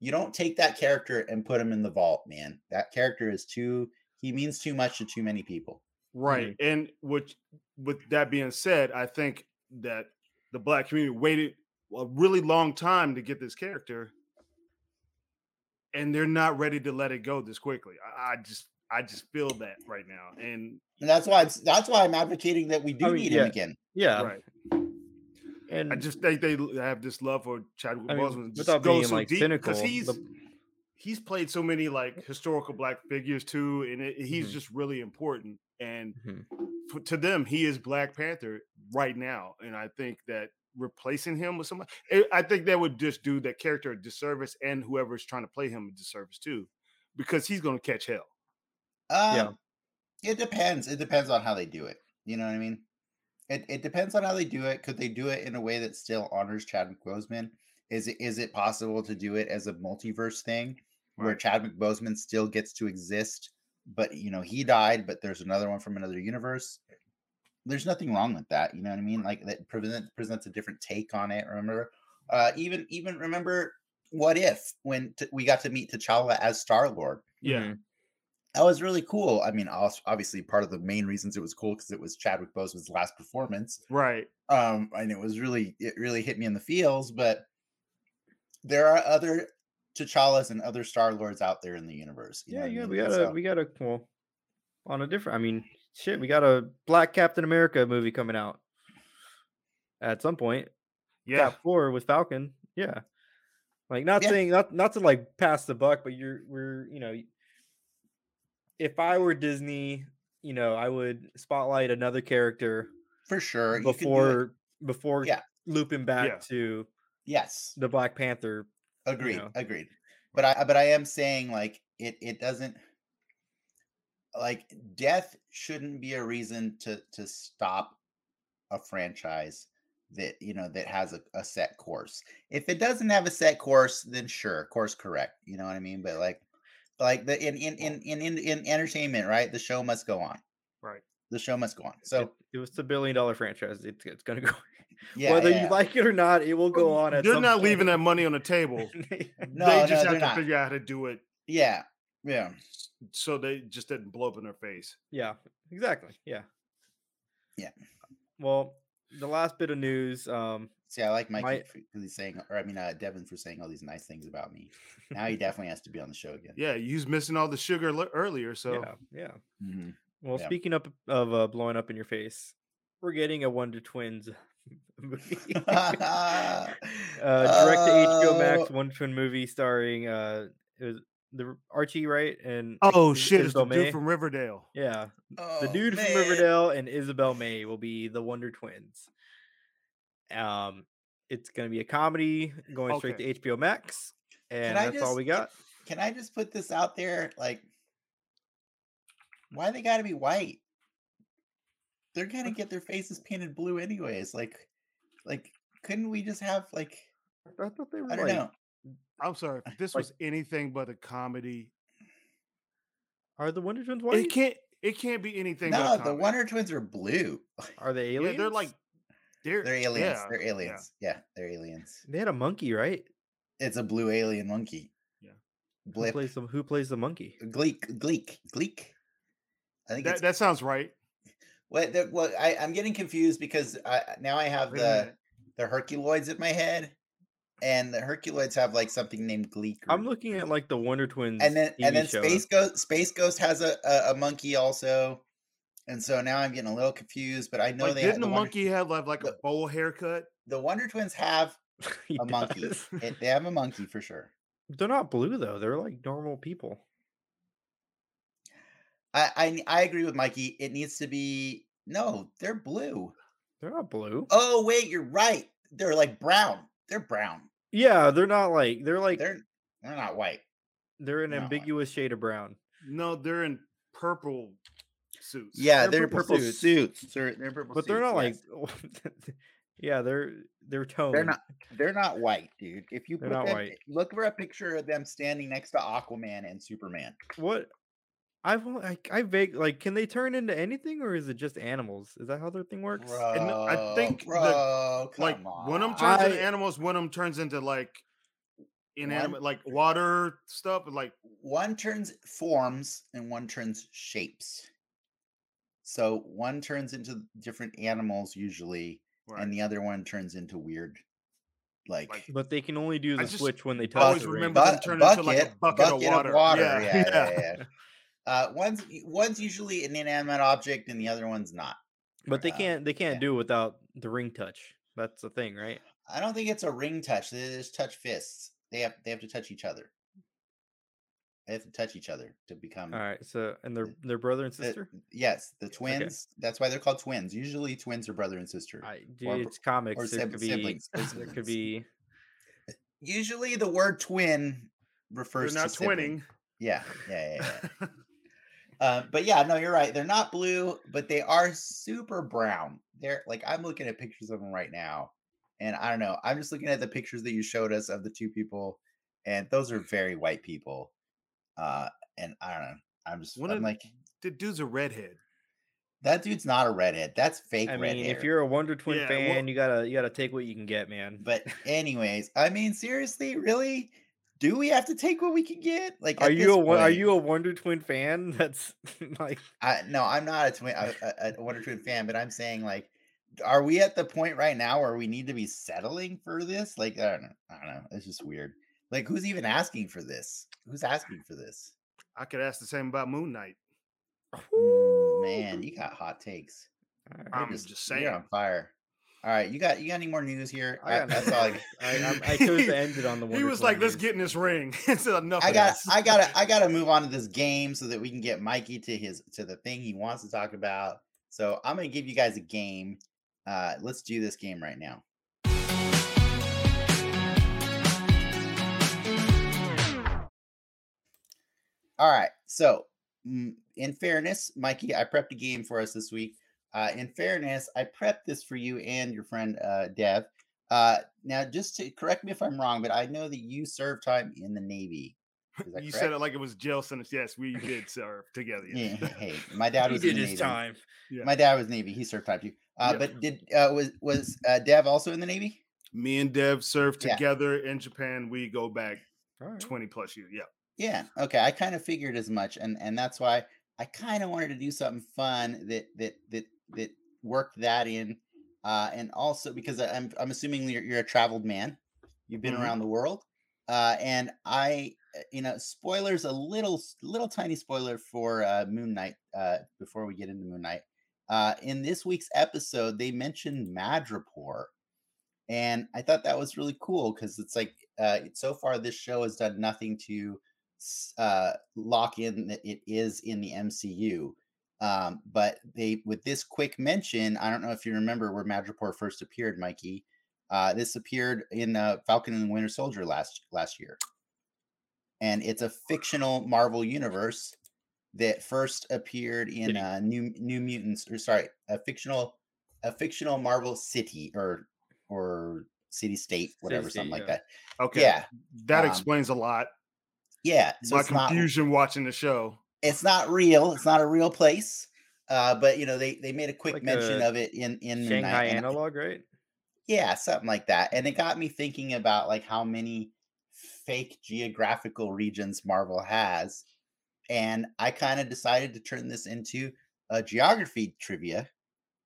You don't take that character and put him in the vault, man. That character is too. He means too much to too many people. Right. Mm-hmm. And which with that being said, I think that the black community waited a really long time to get this character. And they're not ready to let it go this quickly. I, I just I just feel that right now. And And that's why it's, that's why I'm advocating that we do I mean, need yeah. him again. Yeah, right. And I just think they have this love for Chadwick I mean, Boseman. just without goes being, so like, deep cynical, because he's the- he's played so many like historical black figures too, and it, he's Mhm. just really important. And Mhm. for, to them, he is Black Panther right now. And I think that replacing him with somebody, I- I think that would just do that character a disservice, and whoever's trying to play him a disservice too, because he's going to catch hell. Um, Yeah. It depends. It depends on how they do it. You know what I mean? It, it depends on how they do it. Could they do it in a way that still honors Chadwick Boseman? Is it is it possible to do it as a multiverse thing where Right. Chadwick Boseman still gets to exist, but you know he died, but there's another one from another universe? There's nothing wrong with that. You know what I mean? Like that present, presents a different take on it. Remember, uh, even even remember what if when t- we got to meet T'Challa as Star Lord? Yeah. That was really cool. I mean, obviously, part of the main reasons it was cool because it was Chadwick Boseman's last performance. Right. Um, and it was really, it really hit me in the feels. But there are other T'Challas and other Star Lords out there in the universe. you Yeah, I yeah, mean? we got a we got a well on a different. I mean, shit, we got a Black Captain America movie coming out at some point. Yeah. Cap four with Falcon. Yeah, like not Yeah. saying not not to like pass the buck, but you're we're you know, if I were Disney, you know, I would spotlight another character for sure. you could do it. before before Yeah. looping back Yeah. to Yes. the Black Panther. Agreed. know. Agreed. But I but I am saying like it it doesn't like death shouldn't be a reason to to stop a franchise that you know that has a, a set course. If it doesn't have a set course, then sure, course correct. You know what I mean? But like like the in in in in, in, in entertainment, right? The show must go on. Right. The show must go on. So it, it was a billion dollar franchise. It's it's gonna go. [LAUGHS] yeah, Whether yeah, you like it or not, it will go on. At They're some not point. leaving that money on the [LAUGHS] table. No, they just they're have to not. figure out how to do it yeah, yeah. so they just didn't blow up in their face. Yeah, exactly. Yeah. Yeah. Well, the last bit of news. Um, See, I like Mikey My- because he's saying, or I mean, uh, Devin for saying all these nice things about me. Now he [LAUGHS] definitely has to be on the show again. Yeah, you was missing all the sugar li- earlier, so yeah, yeah. Mhm. Well, Yeah. speaking up of uh, blowing up in your face, we're getting a Wonder Twins [LAUGHS] movie. [LAUGHS] uh, direct to HBO Max Oh. Wonder Twin movie starring uh, it was the Archie, right? And Oh Is- shit, it's the May. dude from Riverdale. yeah, the Oh, dude from. Riverdale and Isabel May will be the Wonder Twins. Um, it's gonna be a comedy going straight to HBO Max, and I that's all just- we got. Can I just put this out there? Like, why they got to be white? They're gonna get their faces painted blue anyways. Like, like, couldn't we just have like I thought they were I don't like, know? I'm sorry, if this Like- was anything but a comedy. are the Wonder Twins white? It white? can't it can't be anything but No, a the. Wonder Twins are blue. Are they Yeah, aliens? they're like they're, They're aliens. yeah, they're aliens. Yeah, they're aliens. they had a monkey, right? It's a blue alien monkey. Yeah. Who plays the Who plays the monkey? Gleek. Gleek. Gleek. I think That, that sounds right. what. The, what I, I'm getting confused because I now I have Wait the the Herculoids in my head, and the Herculoids have like something named Gleek. I'm looking at like the Wonder Twins. and then and then show. Space Ghost Space Ghost has a, a a monkey also, and so now I'm getting a little confused. But I know Like, they didn't have, the the, Wonder, monkey have like, like a bowl haircut? the Wonder Twins have He [LAUGHS] a monkey. It- they have a monkey for sure. They're not blue though. They're like normal people. I, I I agree with Mikey. It needs to be no. They're blue. They're not blue. Oh wait, you're right. They're like brown. They're brown. Yeah, they're not like they're like they're, They're they're not white. an they're not white. ambiguous shade of brown. No, they're in purple suits. Yeah, They're they're, purple purple, suits. suits. They're they're purple But they're not suits, like. [LAUGHS] Yeah, they're they're toned. they're not they're not white, dude. If you They're put not them- white. look for a picture of them standing next to Aquaman and Superman. What I've I I vague like can they turn into anything or is it just animals? Is that how their thing works? Bro, And I think the- bro, like come one of them on. turns into animals, one of them turns into like inanimate, like water stuff, like one turns forms and one turns shapes. So one turns into different animals usually, right. and the other one turns into weird, like, Like, But they can only do the just switch when they I touch always the ring. remember them Bu- turn into like a bucket, of water. Yeah, yeah, yeah. [LAUGHS] yeah. uh, one's one's usually an inanimate object, and the other one's not. But they Uh, can't they can't yeah. do it without the ring touch. That's the thing, right? I don't think it's a ring touch. They just touch fists. They have they have to touch each other. They have to touch each other to become. All right. So and their their brother and the- sister? yes, the twins. That's why they're called twins. Usually, twins are brother and sister. I dude, br- it's comics. or there sib- could be siblings, there could be Usually, the word twin They're refers not to sibling. twinning. Yeah, yeah, yeah. yeah. [LAUGHS] uh, but yeah, no, you're right. They're not blue, but they are super brown. They're like I'm looking at pictures of them right now, and I don't know. I'm just looking at the pictures that you showed us of the two people, and those are very white people. Uh, and I don't know. I'm just One I'm of- like the dude's a redhead. that dude's not a redhead. That's fake I mean, hair. if you're a Wonder Twin Yeah, fan, well- you gotta you gotta take what you can get, man. But anyways, I mean, seriously, really, do we have to take what we can get? Like, Are you a Won- are you a Wonder Twin fan? [LAUGHS] That's [LAUGHS] like I, no, I'm not a twin, a, a, a Wonder Twin fan, but I'm saying like, are we at the point right now where we need to be settling for this? Like, I don't know. I don't know. It's just weird. Like, who's even asking for this? Who's asking for this? I could ask the same about Moon Knight. Mm, man, you got hot takes. Alright. I'm just saying. you're on fire. All right, you got you got any more news here? I got that's all. I, [LAUGHS] I, I'm- chose to end it on the. he Wonder was Twin like, "Let's get in this ring." [LAUGHS] it's enough. I got this. I gotta I gotta [LAUGHS] move on to this game so that we can get Mikey to his to the thing he wants to talk about. So I'm gonna give you guys a game. Uh, let's do this game right now. All right. So, mm, in fairness, Mikey, I prepped a game for us this week. Uh, in fairness, I prepped this for you and your friend uh, Dev. Uh, now, just to correct me if I'm wrong, but I know that you served time in the Navy. You correct? said it like it was jail sentence. Yes, we did serve together. Yeah, [LAUGHS] hey, my dad He was did in the his Navy. time. Yeah. My dad was Navy. He served time too. Uh, Yeah. But did uh, was was uh, Dev also in the Navy? Me and Dev served Yeah. together in Japan. We go back Alright. 20 plus years. Yeah. Yeah. Okay. I kind of figured as much, and and that's why I kind of wanted to do something fun that that that that worked that in, uh, and also because I'm I'm assuming you're, you're a traveled man, you've been Mhm. around the world, uh, and I uh, you know spoilers a little little tiny spoiler for uh, Moon Knight uh, before we get into Moon Knight. Uh, in this week's episode, they mentioned Madripoor, and I thought that was really cool because it's like uh, so far this show has done nothing to uh, lock in that it is in the MCU. Um, but they with this quick mention, I don't know if you remember where Madripoor first appeared, Mikey. Uh, this appeared in uh, Falcon and the Winter Soldier last last year, and it's a fictional Marvel universe that first appeared in uh, New New Mutants, or sorry, a fictional a fictional Marvel city or or city state, whatever, City-state, something like that. Okay. Yeah, That um, explains a lot. Yeah. So My it's not confusion watching the show. it's not real. It's not a real place. Uh, but you know they they made a quick like mention a of it in in Moon Shanghai Knight, and- analog, right? yeah, something like that. And it got me thinking about like how many fake geographical regions Marvel has, and I kind of decided to turn this into a geography trivia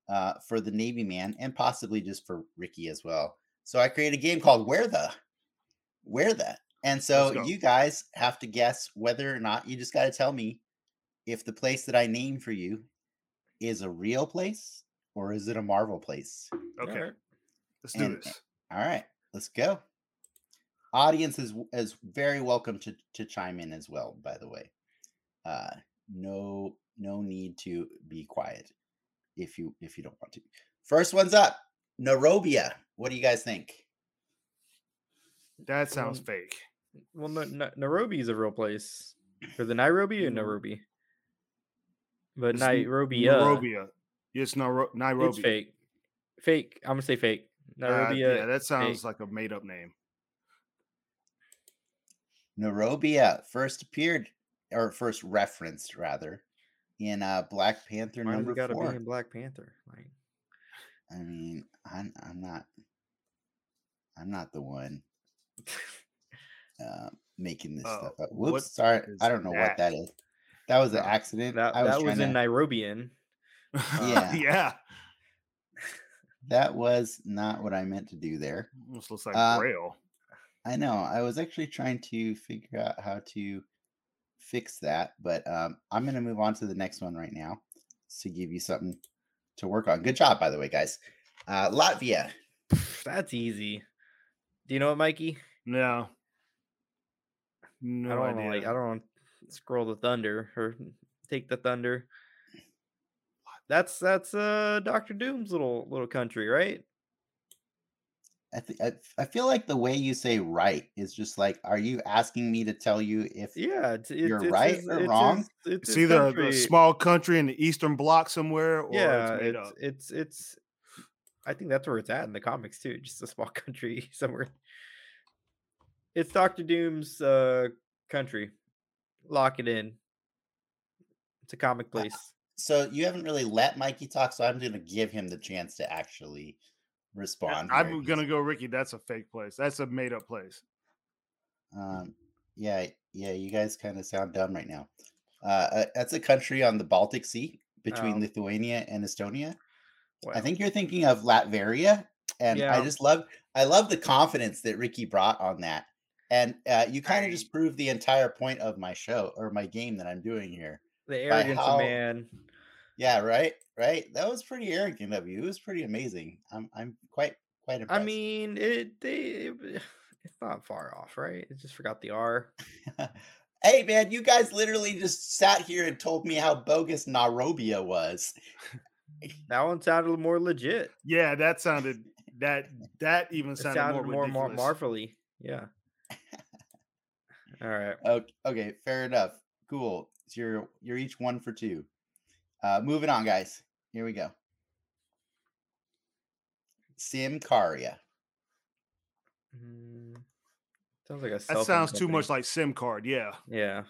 uh, for the Navy man and possibly just for Ricky as well. So I created a game called Where the, Where the, and so you guys have to guess whether or not you just got to tell me if the place that I name for you is a real place or is it a Marvel place. Okay. Alright. Let's do And- this. All right, let's go. Audience is is very welcome to to chime in as well. By the way, uh, no no need to be quiet if you if you don't want to. First one's up, Nairobia. What do you guys think? That sounds Um, fake. Well, no, no, Nairobi is a real place. For the Nairobi or Nairobi? But It's Nairobi, uh, Nairobi. It's Nairo- Nairobi. it's fake. Fake. I'm gonna say fake. Uh, Nairobi. yeah, that sounds fake. like a made up name. Nairobi first appeared or first referenced rather in uh Black Panther Why number gotta four. be in Black Panther? Like, I mean, I'm I'm not I'm not the one [LAUGHS] uh, making this Uh, stuff up. Whoops, sorry, I don't know what that? that is. That was an Uh, accident. that I was that was in to- Nairobian. Yeah. yeah. that was not what I meant to do there. Almost looks like Uh, Braille. I know. I was actually trying to figure out how to fix that, but um, I'm going to move on to the next one right now to give you something to work on. Good job, by the way, guys. Uh, Latvia. That's easy. Do you know it, Mikey? No. No I don't idea. wanna, like I don't want to scroll the thunder or take the thunder. That's that's uh Doctor Doom's little little country, right? I, th- I, I feel like the way you say right is just like, are you asking me to tell you if Yeah, it's, it's You're it's right his- or it's wrong? his- it's it's either a- a small country in the Eastern Bloc somewhere or yeah, it's made it's, up. it's it's I think that's where it's at in the comics too, just a small [LAUGHS] country somewhere. It's Doctor Doom's uh country. Lock it in. It's a comic place. so you haven't really let Mikey talk, so I'm going to give him the chance to actually respond. here. I'm gonna go, Ricky. That's a fake place. That's a made up place. Um, Yeah, yeah, you guys kind of sound dumb right now. Uh, uh, that's a country on the Baltic Sea between Oh. Lithuania and Estonia. I think you're thinking of Latveria, and I just love I love the confidence that Ricky brought on that. And uh, you kind of just proved the entire point of my show or my game that I'm doing here. the by arrogance how- of man. Yeah, right, right. That was pretty arrogant of you. It was pretty amazing. I'm I'm quite quite I mean, it they it- [SIGHS] it's not far off, right? It just forgot the R. [LAUGHS] hey man, you guys literally just sat here and told me how bogus Nairobia was. [LAUGHS] That one sounded more legit. Yeah, that sounded that that even sounded, sounded more, more ridiculous. marvelly. Yeah. All right. Okay, okay, fair enough. Cool. So you're you're each one for two. Uh moving on, guys. Here we go. Symkaria. Mm, sounds like a. That sounds too much like SIM card. Yeah. Yeah.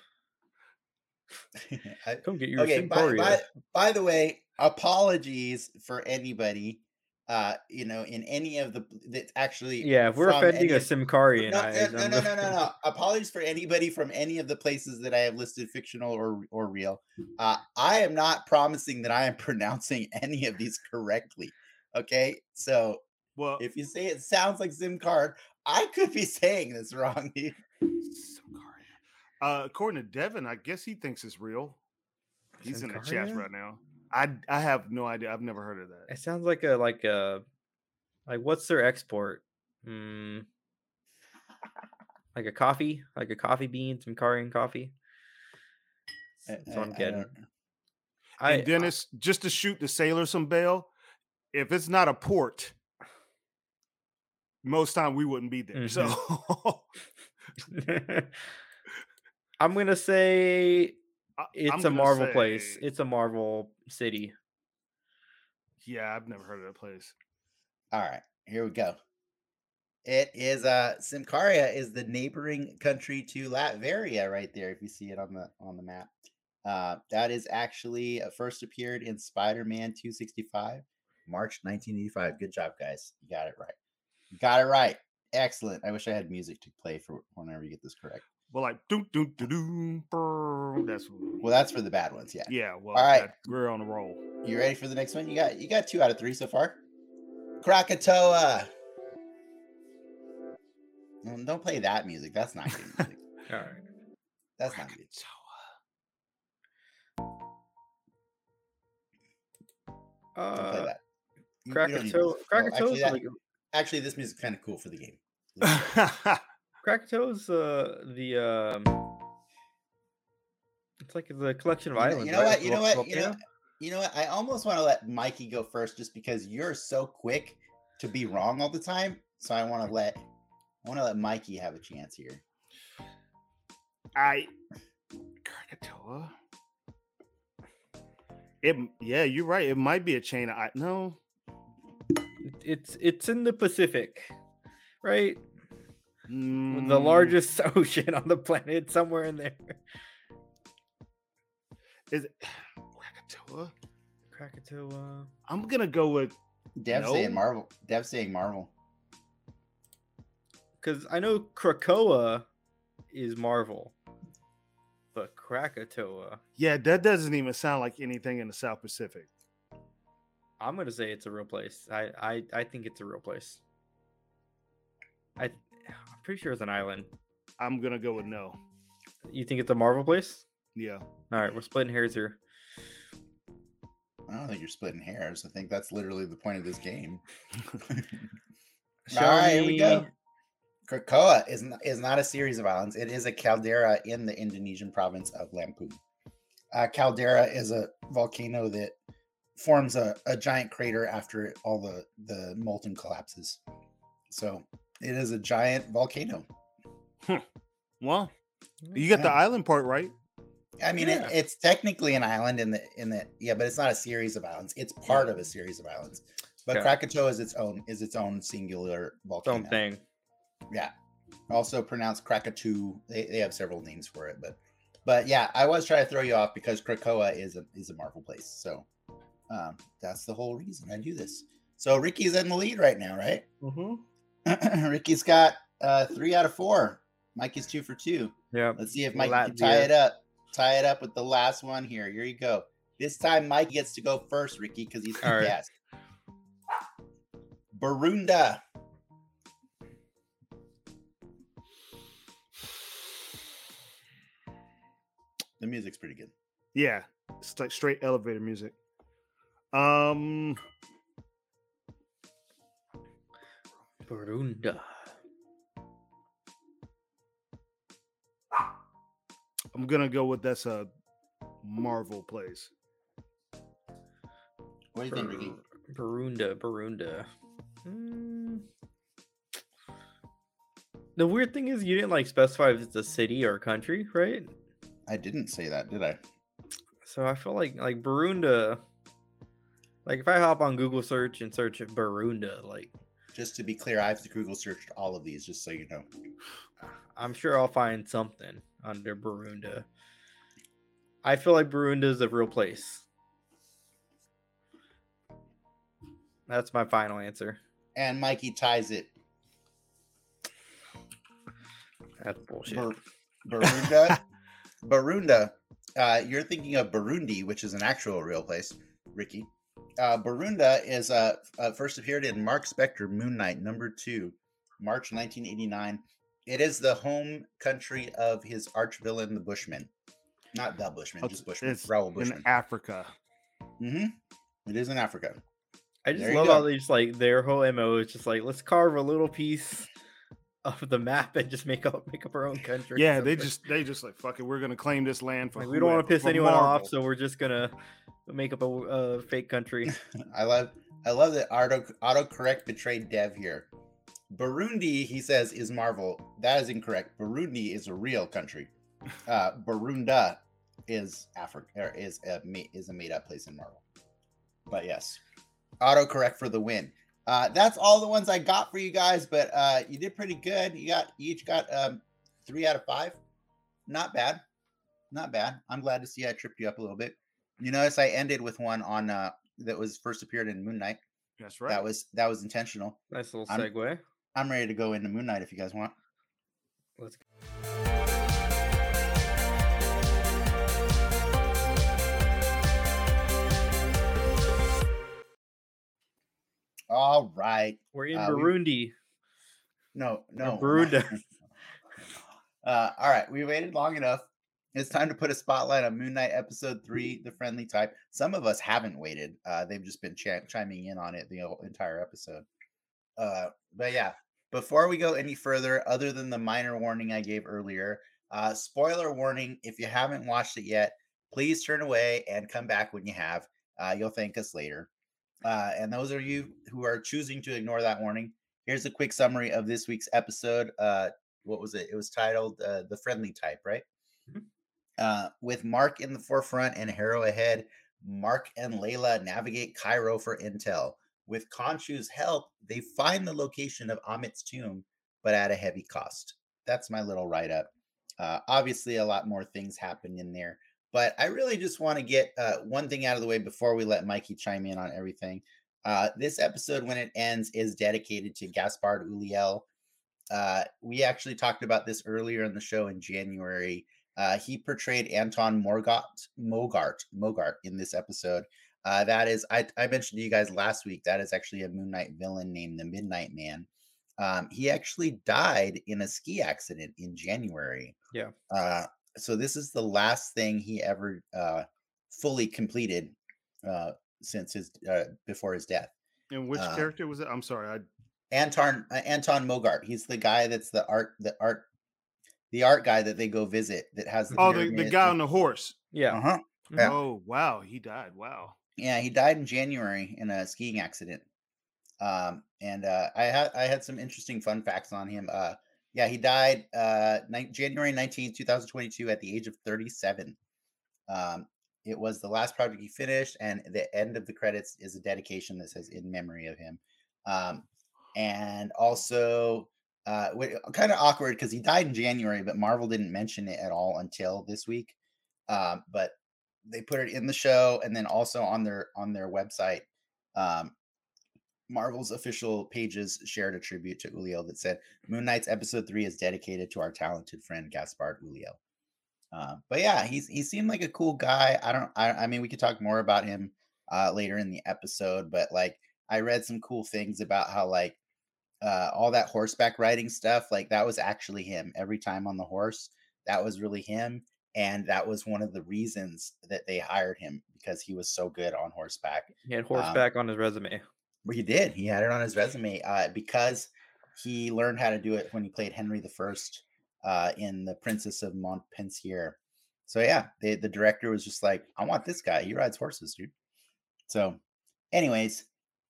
[LAUGHS] Come get your okay, SIM by, by, by the way, apologies for anybody uh you know in any of the that's actually Yeah, if we're offending any a of- Symkarian, no, no, no, [LAUGHS] no, no, no, no. Apologies for anybody from any of the places that I have listed, fictional or or real. Uh, I am not promising that I am [LAUGHS] pronouncing any of these correctly. Okay, so Well, if you say it sounds like Zim I could be [LAUGHS] saying this wrong. dude. SIM. Uh, according to Devin, I guess he thinks it's real. He's in the chat right now. I I have no idea. I've never heard of that. It sounds like a like a like what's their export? Mm, like a coffee, like a coffee bean, some Symkarian coffee. I- That's what I'm I- I getting. I, and Dennis, just to shoot the sailor some bail, if it's not a port, most time we wouldn't be there. So [LAUGHS] [LAUGHS] I'm gonna say it's I'm a Marvel place. It's a Marvel city. yeah, I've never heard of that place. All right, here we go. It is uh Symkaria is the neighboring country to Latveria right there if you see it on the on the map. Uh that is actually uh, first appeared in Spider-Man 265 March 1985. Good job guys. You got it right. You got it right. Excellent. I wish I had music to play for whenever you get this correct. Well, like doom doom doom doom. brr, That's Well, that's for the bad ones, yeah. yeah. Well, All right. that- we're on a roll. You ready for the next one? You got you got 2 out of 3 so far. Krakatoa. Don't play that music. That's not good [LAUGHS] music. All right. That's not good. Don't play Uh, that. You- we don't Krakatoa. music. Oh, actually, Krakatoa's that- like actually, this music's kind of cool for the game. [LAUGHS] Krakatoa's uh the um. It's like the collection of You know, islands. you know right? what? You know what? You know, you know what? I almost want to let Mikey go first, just because you're so quick to be wrong all the time. So I want to let I want to let Mikey have a chance here. I Krakatoa. It yeah, you're right. It might be a chain of I no. It's it's in the Pacific, right? The mm, largest [LAUGHS] ocean on the planet, somewhere in there. is it Krakatoa. Krakatoa. I'm gonna go with Dev No. saying Marvel. Dev saying Marvel. Because I know Krakoa is Marvel, but Krakatoa, yeah. That doesn't even sound like anything in the South Pacific. I'm gonna say it's a real place. I I, I think it's a real place. I I'm pretty sure it's an island. I'm gonna go with no. You think it's a Marvel place? Yeah. All right, we're splitting hairs here. I don't think you're splitting hairs. I think that's literally the point of this game. [LAUGHS] Show All right, here we go. me- Krakoa is not, is not a series of islands. It is a caldera in the Indonesian province of Lampung. Uh, caldera is a volcano that forms a, a giant crater after all the, the molten collapses. So it is a giant volcano. Well, you got the island part right. I mean, Yeah. it, it's technically an island in the in the yeah, but it's not a series of islands. It's part of a series of islands. But Okay. Krakatoa is its own is its own singular volcano. Same thing. Yeah. Also pronounced Krakatau. They, they have several names for it, but but yeah, I was trying to throw you off because Krakoa is a is a Marvel place. So um, that's the whole reason I do this. So Ricky's in the lead right now, right? Mm-hmm. [CLEARS THROAT] Ricky's got uh, three out of four. Mike is two for two. Yeah. Let's see if Mike can tie it up. Tie it up with the last one here. Here you go. This time Mike gets to go first, Ricky, because he's the right. guest. Barunda. The music's pretty good. Yeah, it's like straight elevator music. Um, Barunda. I'm gonna go with that's a Marvel place. What do you think, Ricky? Bar- Barunda, Barunda. Mm. The weird thing is you didn't like specify if it's a city or a country, right? I didn't say that, did I? So I feel like like Barunda. Like if I hop on Google search and search Barunda, like Just to be clear, I've Google searched all of these, just so you know. I'm sure I'll find something under Barunda. I feel like Barunda is a real place. That's my final answer. And Mikey ties it. That's bullshit. Bar- Barunda. [LAUGHS] Barunda. Uh, you're thinking of Burundi, which is an actual real place, Ricky. Uh, Barunda is uh, uh, first appeared in Mark Spector Moon Knight number two, March 1989. It is the home country of his arch villain, the Bushman. Not the Bushman, Oh, just Bushman. It's Raoul in Bushman. Africa. hmm It is in Africa. I just love go. how they just like their whole mo is just like let's carve a little piece of the map and just make up make up our own country. Yeah, they just they just like fuck it. We're gonna claim this land for. like, we don't want to piss for anyone off, so we're just gonna make up a uh, fake country. [LAUGHS] I love I love that auto autocorrect betrayed Dev here. Burundi, he says, is Marvel. That is incorrect. Burundi is a real country. [LAUGHS] Uh, Burunda is Africa or is a is a made up place in Marvel. But yes, autocorrect for the win. Uh, that's all the ones I got for you guys, but uh, you did pretty good. You got you each got um, three out of five. Not bad, not bad. I'm glad to see I tripped you up a little bit. You notice I ended with one on uh, that was first appeared in Moon Knight. That's right. That was that was intentional. nice little I'm- segue. I'm ready to go into Moon Knight if you guys want. Let's go. All right. We're in Uh, we- Burundi. No, no. Burundi. [LAUGHS] uh, all right. We waited long enough. It's time to put a spotlight on Moon Knight episode three, The Friendly Type. Some of us haven't waited. Uh, they've just been ch- chiming in on it the whole entire episode. Uh, but yeah, before we go any further, other than the minor warning I gave earlier, uh, spoiler warning if you haven't watched it yet, please turn away and come back when you have. Uh, you'll thank us later. Uh, and those of you who are choosing to ignore that warning, here's a quick summary of this week's episode. Uh, what was it? It was titled uh, "The Friendly Type," right? Mhm. Uh, with Mark in the forefront and Harrow ahead, Mark and Layla navigate Cairo for intel. With Khonshu's help, they find the location of Ammit's tomb, but at a heavy cost. That's my little write up. Uh, obviously, a lot more things happen in there, but I really just want to get uh, one thing out of the way before we let Mikey chime in on everything. Uh, this episode, when it ends, is dedicated to Gaspard Uliel. Uh, we actually talked about this earlier in the show in January. Uh, he portrayed Anton Morgott, Mogart, Mogart in this episode. Uh, that is, I, I mentioned to you guys last week, that is actually a Moon Knight villain named the Midnight Man. Um, he actually died in a ski accident in January. Yeah. Uh, so this is the last thing he ever uh, fully completed uh, since his uh, before his death. and which uh, character was it? I'm sorry. I Anton uh, Anton Mogart. He's the guy that's the art the art the art guy that they go visit that has the oh the, the guy on the horse. Yeah. uh-huh. Yeah. Oh wow, he died. Wow. Yeah, he died in January in a skiing accident. Um, and uh, I had I had some interesting fun facts on him. Uh, yeah, he died uh, ni- January nineteenth, two 2022, at the age of 37. Um, it was the last project he finished, and the end of the credits is a dedication that says "in memory of him." Um, and also, uh, kind of awkward because he died in January, but Marvel didn't mention it at all until this week. Um, but they put it in the show and then also on their on their website um Marvel's official pages shared a tribute to Uliel that said Moon Knight's episode three is dedicated to our talented friend Gaspard Uliel. Uh, but yeah, he's he seemed like a cool guy. I don't. I, I mean, we could talk more about him uh, later in the episode, but like I read some cool things about how like uh, all that horseback riding stuff, like that was actually him every time on the horse. That was really him, and that was one of the reasons that they hired him because he was so good on horseback. He had Um, horseback on his resume. He did. He had it on his resume uh, because he learned how to do it when he played Henry the First uh, in The Princess of Montpensier. So yeah, they, the director was just like, "I want this guy. He rides horses, dude." So, anyways,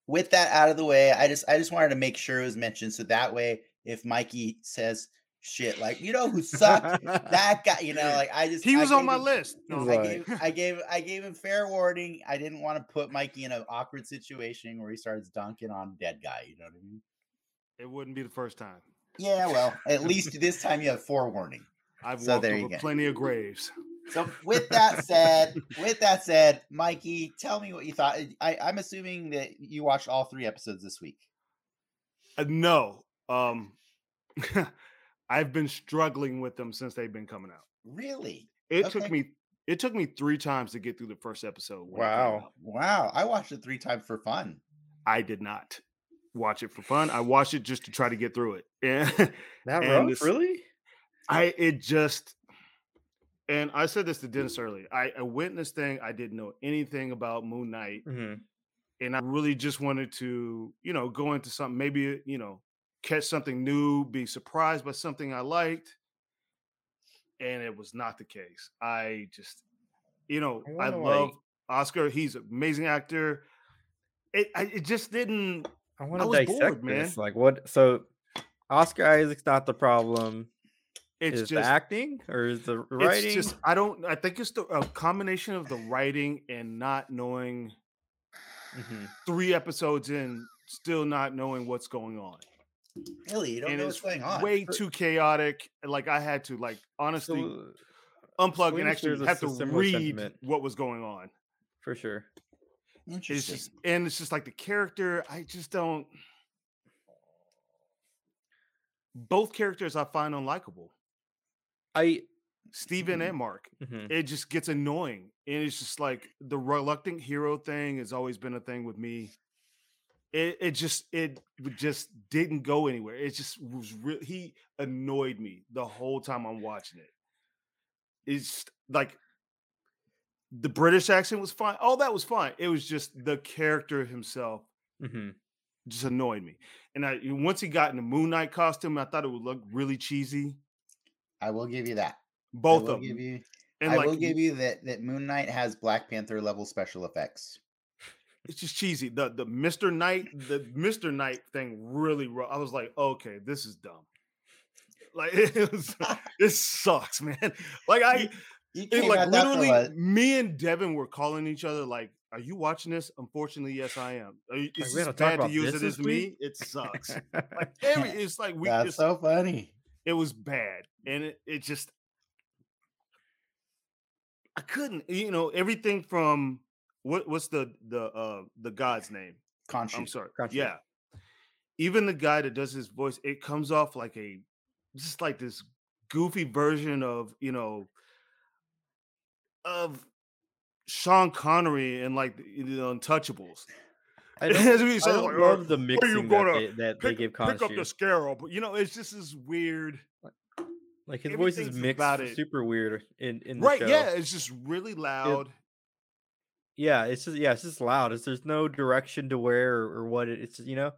with that out of the way, I just I just wanted to make sure it was mentioned so that way, if Mikey says shit like, "You know who sucked?" that guy, you know, [LAUGHS] like I just He was on my him- list. No, Right. I gave, I gave I gave him fair warning. I didn't want to put Mikey in an awkward situation where he starts dunking on dead guy. You know what I mean? it wouldn't be the first time. Yeah, well, at least this time you have forewarning. I've So walked there you over go. plenty of graves. So with that said, with that said, Mikey, tell me what you thought. I, I'm assuming that you watched all three episodes this week. Uh, no, um, [LAUGHS] I've been struggling with them since they've been coming out. Really? It Okay. took me it took me three times to get through the first episode. when it came Wow. Wow. I watched it three times for fun. I did not watch it for fun. I watched it just to try to get through it. [LAUGHS] And That and rough, really? I it just and I said this to Dennis earlier. I, I witnessed thing. I didn't know anything about Moon Knight. hmm and I really just wanted to, you know, go into something, maybe, you know, catch something new, be surprised by something I liked. And it was not the case. I just, you know, I I, love like- Oscar. He's an amazing actor. It, I, it just didn't. I want to dissect bored, man. this. Like, what? So, Oscar Isaac's not the problem. It's is just the acting or is the writing? It's just I don't. I think it's the a combination of the writing and not knowing Mhm. three episodes in, still not knowing what's going on. Really? You don't and know it's what's going on. way For- too chaotic. Like I had to like honestly So, unplug Swing and actually shares have to read sentiment. what was going on. for sure. It's Interesting. just and it's just like the character. I just don't. Both characters I find unlikable, I. Steven Mhm. and Mark. mhm. It just gets annoying, and it's just like the reluctant hero thing has always been a thing with me. It it just it just didn't go anywhere. It just was real. He annoyed me the whole time I'm watching it. It's like the British accent was fine. All that was fine. It was just the character himself Mhm. just annoyed me. And I once he got in the Moon Knight costume, I thought it would look really cheesy. I will give you that. Both of give them. you. and I like will give you that that Moon Knight has Black Panther level special effects. It's just cheesy. The the Mr. Knight, the Mr. Knight thing really I was like, okay, this is dumb. Like [LAUGHS] it was [LAUGHS] this sucks, man. Like I You it, like at that from literally a- me and Devin were calling each other like, are you watching this? Unfortunately, yes, I am. Are you, Like, is we this gotta bad to use this it as me? It sucks. like [LAUGHS] every it's like we That's just so funny. it was bad and it, it just i couldn't you know everything from what what's the the uh the god's name? I'm sorry yeah. Even the guy that does his voice it comes off like a just like this goofy version of you know of sean connery and like the, the untouchables. I [LAUGHS] don't, has to be I don't like, "Oh, love the mixing that they, that they pick, give pick up the Khonshu. but you know it's just this weird Like his voice is mixed super weird in in the right show. yeah it's just really loud yeah. It's just yeah, it's just loud. It's there's no direction to where or, or what it, it's you know.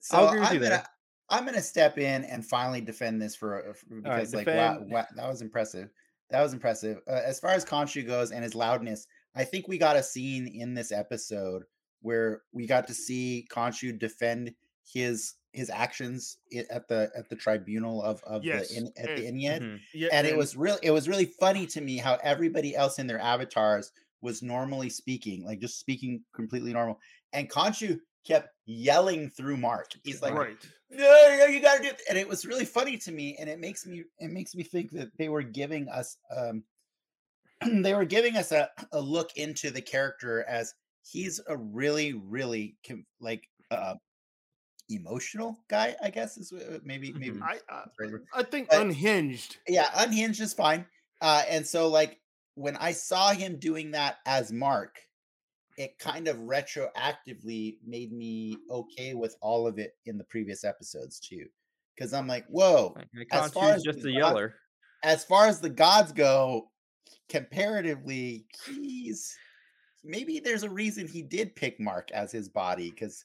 So I'll agree with I'm you gonna I'm gonna step in and finally defend this for, for because like wow, wow, that was impressive. That was impressive. Uh, as far as Khonshu goes and his loudness, I think we got a scene in this episode where we got to see Khonshu defend his his actions at the at the tribunal of of Yes, the in, at the and- Ennead. Mhm. yeah and it was really it was really funny to me how everybody else in their avatars was normally speaking like just speaking completely normal and Khonshu kept yelling through mark he's like right no, no, you gotta do it. and it was really funny to me and it makes me it makes me think that they were giving us um [CLEARS THROAT] they were giving us a, a look into the character as he's a really really like uh emotional guy. I guess is uh, maybe maybe. Mhm. I I, that's the right word. I think But- unhinged. Yeah, unhinged is fine. Uh, and so like when I saw him doing that as Mark, it kind of retroactively made me okay with all of it in the previous episodes too. Because I'm like, whoa, Like, as far as just the a yeller. as far as the gods go, comparatively, he's maybe there's a reason he did pick Mark as his body because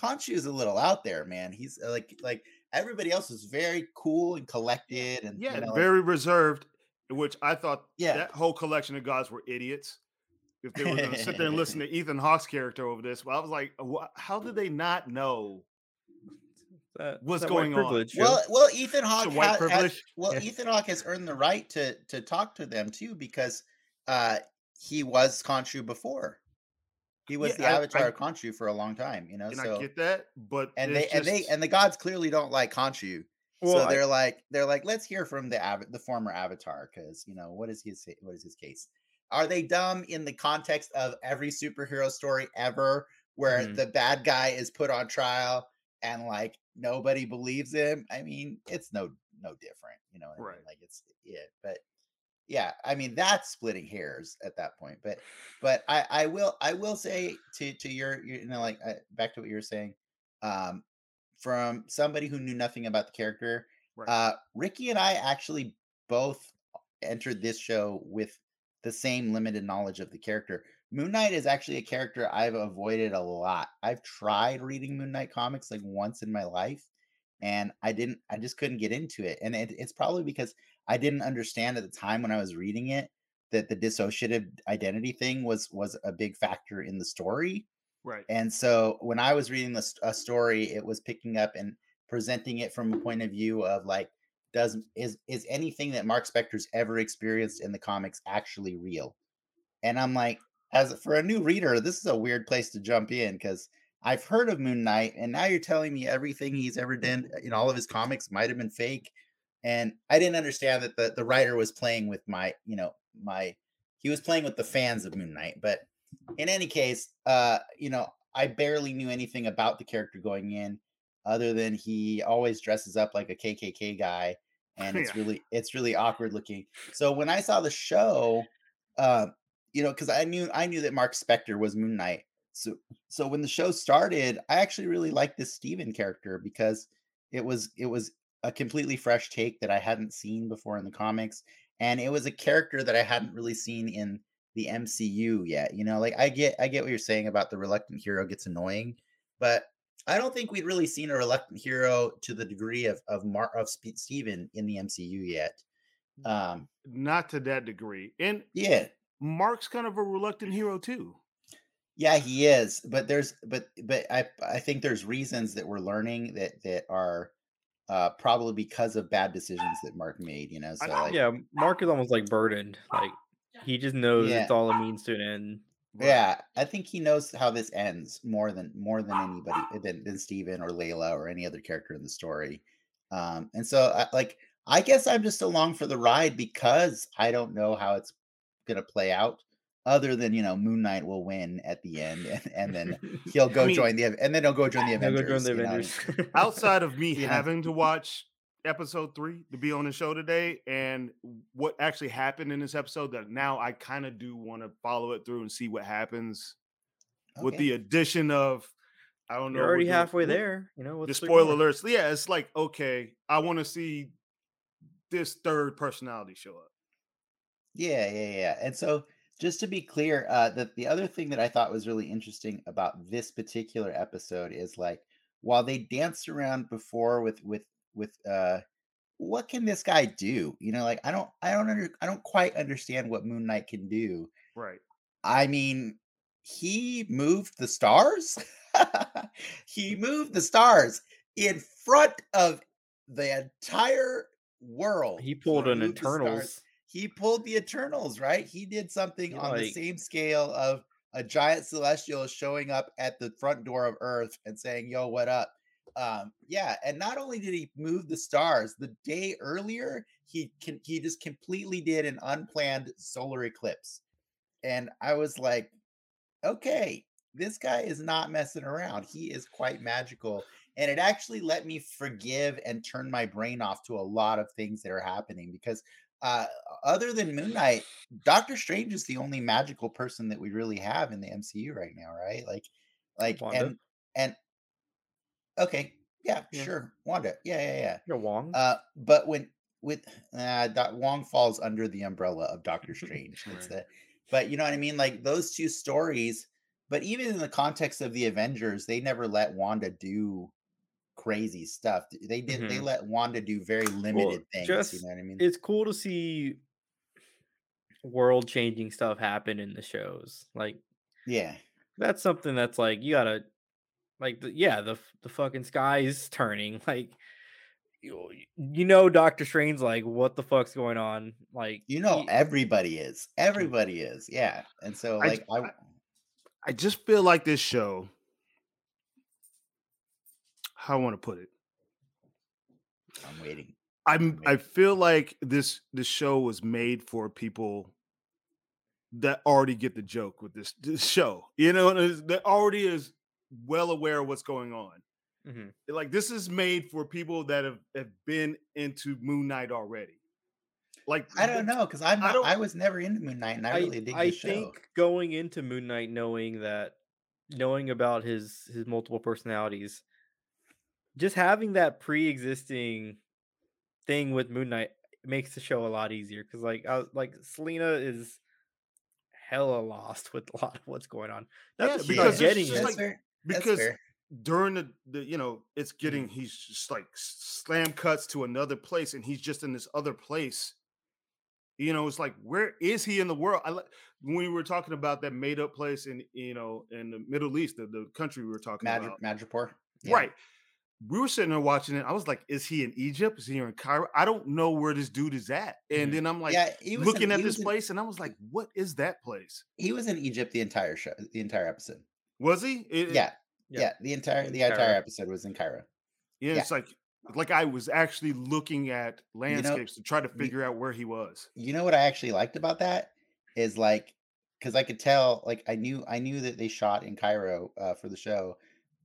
Khonshu is a little out there, man. He's uh, like like everybody else is very cool and collected and you Yeah, know, like- very reserved. Which I thought Yeah. that whole collection of gods were idiots. If they were going to sit there and listen to [LAUGHS] Ethan Hawke's character over this, well, I was like, "Wha- how did they not know? That, What's that going on? Well, well, Ethan Hawke white ha- has, well, Yeah. Ethan Hawke has earned the right to to talk to them too because uh he was Khonshu before. He was Yeah, the I- avatar I- of Khonshu for a long time, you know. And so I get that, but and they it's and they and the gods clearly don't like Khonshu. Well, so they're like they're like let's hear from the av- the former avatar because you know what is his what is his case? Are they dumb in the context of every superhero story ever where Mhm. the bad guy is put on trial and like nobody believes him? I mean, it's no no different, you know. What I mean? Right. Like it's yeah, but yeah, I mean that's splitting hairs at that point. But but I I will I will say to to your, your you know like uh, back to what you were saying. Um, from somebody who knew nothing about the character. Right. Uh, Ricky and I actually both entered this show with the same limited knowledge of the character. Moon Knight is actually a character I've avoided a lot. I've tried reading Moon Knight comics like once in my life, and I didn't. I just couldn't get into it, and it, it's probably because I didn't understand at the time when I was reading it that the dissociative identity thing was was a big factor in the story. Right. And so when I was reading this a story, it was picking up and presenting it from a point of view of like, does is is anything that Mark Spector's ever experienced in the comics actually real? And I'm like, as for a new reader, this is a weird place to jump in because I've heard of Moon Knight, and now you're telling me everything he's ever done in all of his comics might have been fake. And I didn't understand that the, the writer was playing with my, you know, my he was playing with the fans of Moon Knight, but in any case, uh, you know, I barely knew anything about the character going in, other than he always dresses up like a KKK guy, [LAUGHS] and it's Yeah. really it's really awkward looking. So when I saw the show, uh, you know, because I knew I knew that Mark Spector was Moon Knight. So so when the show started, I actually really liked this Steven character because it was it was a completely fresh take that I hadn't seen before in the comics, and it was a character that I hadn't really seen in the MCU yet. You know, like I get I get what you're saying about the reluctant hero gets annoying, but I don't think we'd really seen a reluctant hero to the degree of of Mar- of Spe- Steven in the MCU yet. Um, Not to that degree. And yeah, Mark's kind of a reluctant hero too. yeah, he is, but there's but but I I think there's reasons that we're learning that that are uh probably because of bad decisions that Mark made. You know, so like yeah, Mark is almost like burdened. Like he just knows Yeah. it's all it means to an end. Right. Yeah, I think he knows how this ends more than more than anybody uh, than than Steven or Layla or any other character in the story. Um, and so I, like I guess I'm just along for the ride because I don't know how it's gonna play out. Other than you know, Moon Knight will win at the end, and, and then [LAUGHS] he'll go mean- join the and then he'll go join the He'll go Avengers. join the you know what I mean? Avengers. Outside of me [LAUGHS] Yeah. having to watch episode three to be on the show today and what actually happened in this episode, that now I kind of do want to follow it through and see what happens with the addition of I don't know. You're already with the- halfway there. You know, The spoiler alerts. Yeah, it's like okay, I want to see this third personality show up. Yeah, yeah, yeah. And so just to be clear, uh the, the other thing that I thought was really interesting about this particular episode is like while they danced around before with with with uh what can this guy do? You know, like I don't I don't under, I don't quite understand what Moon Knight can do. Right. I mean, he moved the stars. [LAUGHS] he moved the stars in front of the entire world. He pulled an moved Eternals. he pulled the Eternals, right? He did something He, on the same scale of a giant celestial showing up at the front door of Earth and saying, "Yo, what up?" Um, yeah, and not only did he move the stars, the day earlier he can he just completely did an unplanned solar eclipse, and I was like, "Okay, this guy is not messing around. He is quite magical." and it actually let me forgive and turn my brain off to a lot of things that are happening because uh, other than Moon Knight, Doctor Strange is the only magical person that we really have in the MCU right now, right? Like, like, Wanda. and and okay, yeah, Yeah. sure, Wanda, yeah, yeah, yeah. You're Wong. Uh, but when with uh, Doc Wong falls under the umbrella of Doctor Strange, [LAUGHS] it's Right. the, but you know what I mean? Like those two stories. But even in the context of the Avengers, they never let Wanda do crazy stuff. They did. They Mhm. let Wanda do very limited things. just- you know what I mean? it's cool to see world changing stuff happen in the shows. Like yeah. that's something that's like you gotta like the, yeah the the fucking sky is turning [LAUGHS] like you, you know Doctor Strange like what the fuck's going on like You know, he- everybody is. Mm. Everybody is. Yeah. And so, like, I, I- I just feel like this show. How I want to put it. I'm waiting. I'm I feel like this this show was made for people that already get the joke with this, this show. You know, that already is well aware of what's going on. Mhm. Like this is made for people that have, have been into Moon Knight already. Like I don't know because I'm I not, don't- I was never into Moon Knight, and I, I, really dig I the show. think going into Moon Knight knowing that knowing about his his multiple personalities just having that pre-existing thing with Moon Knight makes the show a lot easier because like I, was- like Selena is hella lost [LAUGHS] with a lot of what's going on. That's Yeah, because getting it. Like- because during the, the you know it's Mm-hmm. getting he's just like slam cuts to another place and he's just in this other place you know it's like where is he in the world i li- when we were talking about that made up place in you know in the middle east the, the country we were talking Madri- about Madripoor. Yeah. right we were sitting there watching it i was like is he in egypt is he in cairo i don't know where this dude is at and Mhm. then i'm like yeah, looking in, at this in- place and i was like what is that place he was in Egypt the entire show, the entire episode. Was he It- Yeah, Yeah. yeah, the entire the entire Cairo. episode was in Cairo. yeah, Yeah. it's like like i was actually looking at landscapes to try to figure out where he was You know what I actually liked about that is like because I could tell, like I knew I knew that they shot in Cairo uh, for the show.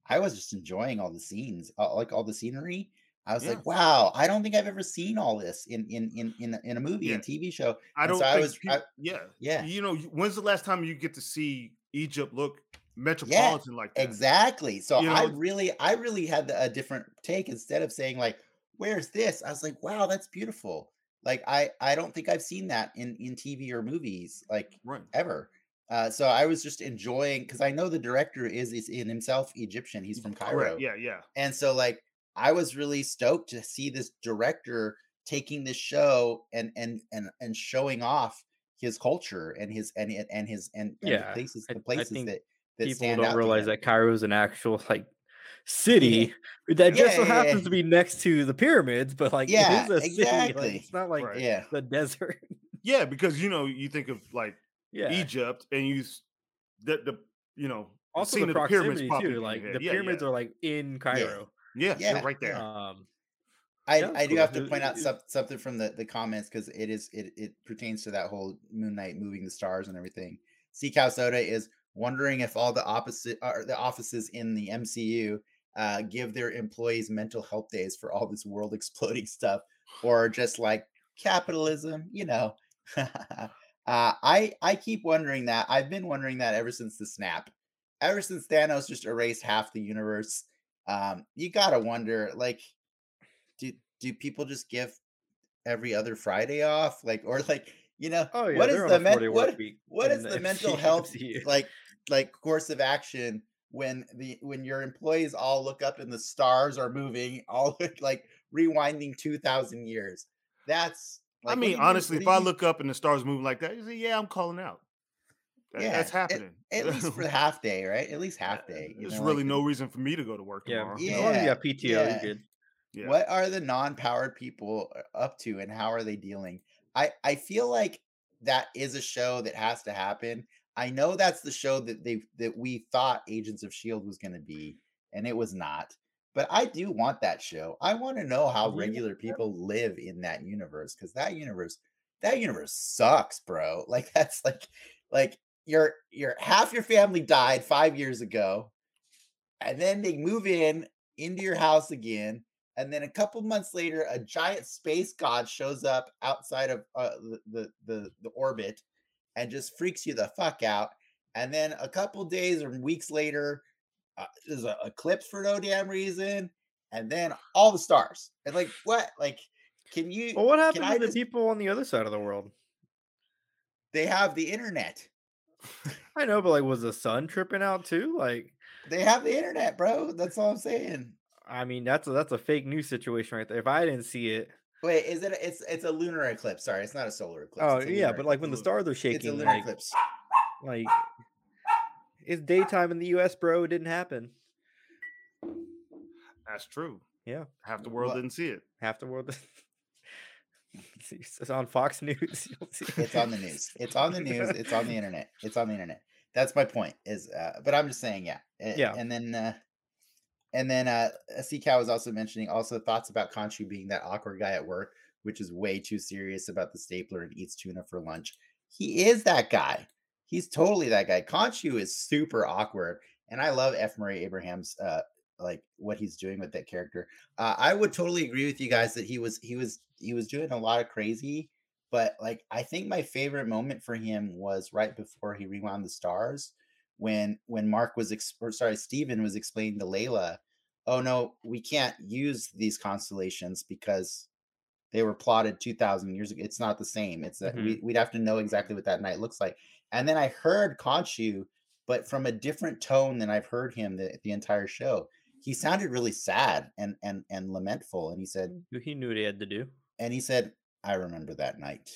I was just enjoying all the scenes, uh, like all the scenery. I was Yeah. like, wow, I don't think I've ever seen all this in in in in, a- in a movie Yeah. and TV show. I And don't so I was- peop- I- yeah. Yeah, You know, when's the last time you get to see Egypt look metropolitan like that? exactly. So You I know- really, I really had a different take. Instead of saying like, "Where's this?" I was like, "Wow, that's beautiful." Like I, I don't think I've seen that in in TV or movies like Right. ever. Uh, so I was just enjoying because I know the director is is in himself Egyptian. He's from Cairo, Correct. Yeah, yeah. and so like I was really stoked to see this director taking this show and and and and showing off his culture and his and and and his and, and Yeah, the places I- the I places that People stand don't to realize that Cairo is an actual like city that just so Yeah, yeah, happens yeah. to be next to the pyramids, but like Yeah, it is a city. like, it's not like Right. yeah the desert. Yeah, because you know, you think of like yeah. Egypt and you s- the the you know the also the the pyramids proximity pop too. into like the Yeah, pyramids yeah. are like in Cairo. yeah, Yeah, they're right there. Um, I, I do cool. have to point out it- some, something from the, the comments because it is it, it pertains to that whole Moon Knight moving the stars and everything. Sea Cow Soda is wondering if all the opposite or the offices in the MCU uh, give their employees mental health days for all this world [LAUGHS] exploding stuff, or just like capitalism, you know. [LAUGHS] uh, I I keep wondering that. I've been wondering that ever since the snap, ever since Thanos just erased half the universe. Um, you gotta wonder, like, do do people just give every other Friday off, like, or like, you know, oh yeah, what is the men- what what is the [LAUGHS] mental health like like course of action when the when your employees all look up and the stars are moving all [LAUGHS] like rewinding 2000 years that's like, I mean, you do- honestly, if I look up and the stars moving like that, you say, yeah, I'm calling out. That- Yeah, that's happening. at [LAUGHS] least for the half day right at least half day you There's know, really like, no reason for me to go to work yeah, tomorrow. as long Yeah, PTO, yeah. you're good. Yeah. what are the non-powered people uh, up to and how are they dealing i i feel like that is a show that has to happen i know that's the show that they that we thought agents of shield was going to be and it was not but i do want that show. I want to know how regular people live in that universe because that universe that universe sucks bro. Like [LAUGHS] that's like like your your half your family died five years ago and then they move in into your house again. And then a couple months later, a giant space god shows up outside of uh, the, the, the the orbit and just freaks you the fuck out. And then a couple days or weeks later, uh, there's an eclipse for no damn reason. And then all the stars. And like, what? Like, can you? Well, what happened to the just- people on the other side of the world? They have the internet. [LAUGHS] I know, but like, was the sun tripping out too? Like, They have the internet, bro. That's all I'm saying. I mean, that's a that's a fake news situation right there. If I didn't see it, Wait, is it? a- It's it's a lunar eclipse. Sorry, it's not a solar eclipse. oh yeah, lunar but like when the stars are shaking, It's a shaking, lunar like, eclipse. like it's daytime in the U.S., bro. It didn't happen. That's true. Yeah. Half the world What? didn't see it. Half the world. [LAUGHS] it's on Fox News. [LAUGHS] You'll see. It's on the news. It's on the news. It's on the [LAUGHS] internet. It's on the internet. That's my point. Is uh, but I'm just saying, yeah, A- Yeah. And then, uh, and then, uh, Cow was also mentioning also thoughts about Khonshu being that awkward guy at work, which is way too serious about the stapler and eats tuna for lunch. He is that guy. He's totally that guy. Khonshu is super awkward, and I love F. Murray Abraham's uh like what he's doing with that character. Uh, I would totally agree with you guys that he was he was he was doing a lot of crazy, but like I think my favorite moment for him was right before he rewound the stars when when Mark was ex- or sorry Steven was explaining to Layla, oh no, we can't use these constellations because they were plotted 2000 years ago. It's not the same. It's that Mhm. we, we'd have to know exactly what that night looks like. And then I heard Khonshu, but from a different tone than I've heard him the, the entire show. He sounded really sad and and and lamentful. And he said, He knew what he had to do. and he said, I remember that night.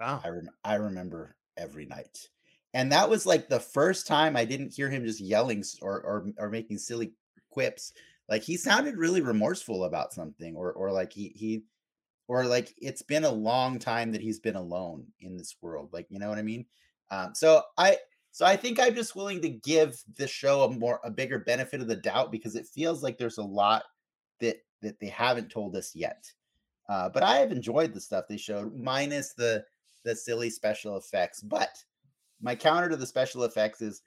Wow. I rem- I remember every night. And that was like the first time I didn't hear him just yelling or or or making silly quips. Like he sounded really remorseful about something or or like he he or like it's been a long time that he's been alone in this world. Like, you know what I mean? Um so I so I think I'm just willing to give the show a more a bigger benefit of the doubt because it feels like there's a lot that that they haven't told us yet. Uh, but I have enjoyed the stuff they showed, minus the the silly special effects. But my counter to the special effects is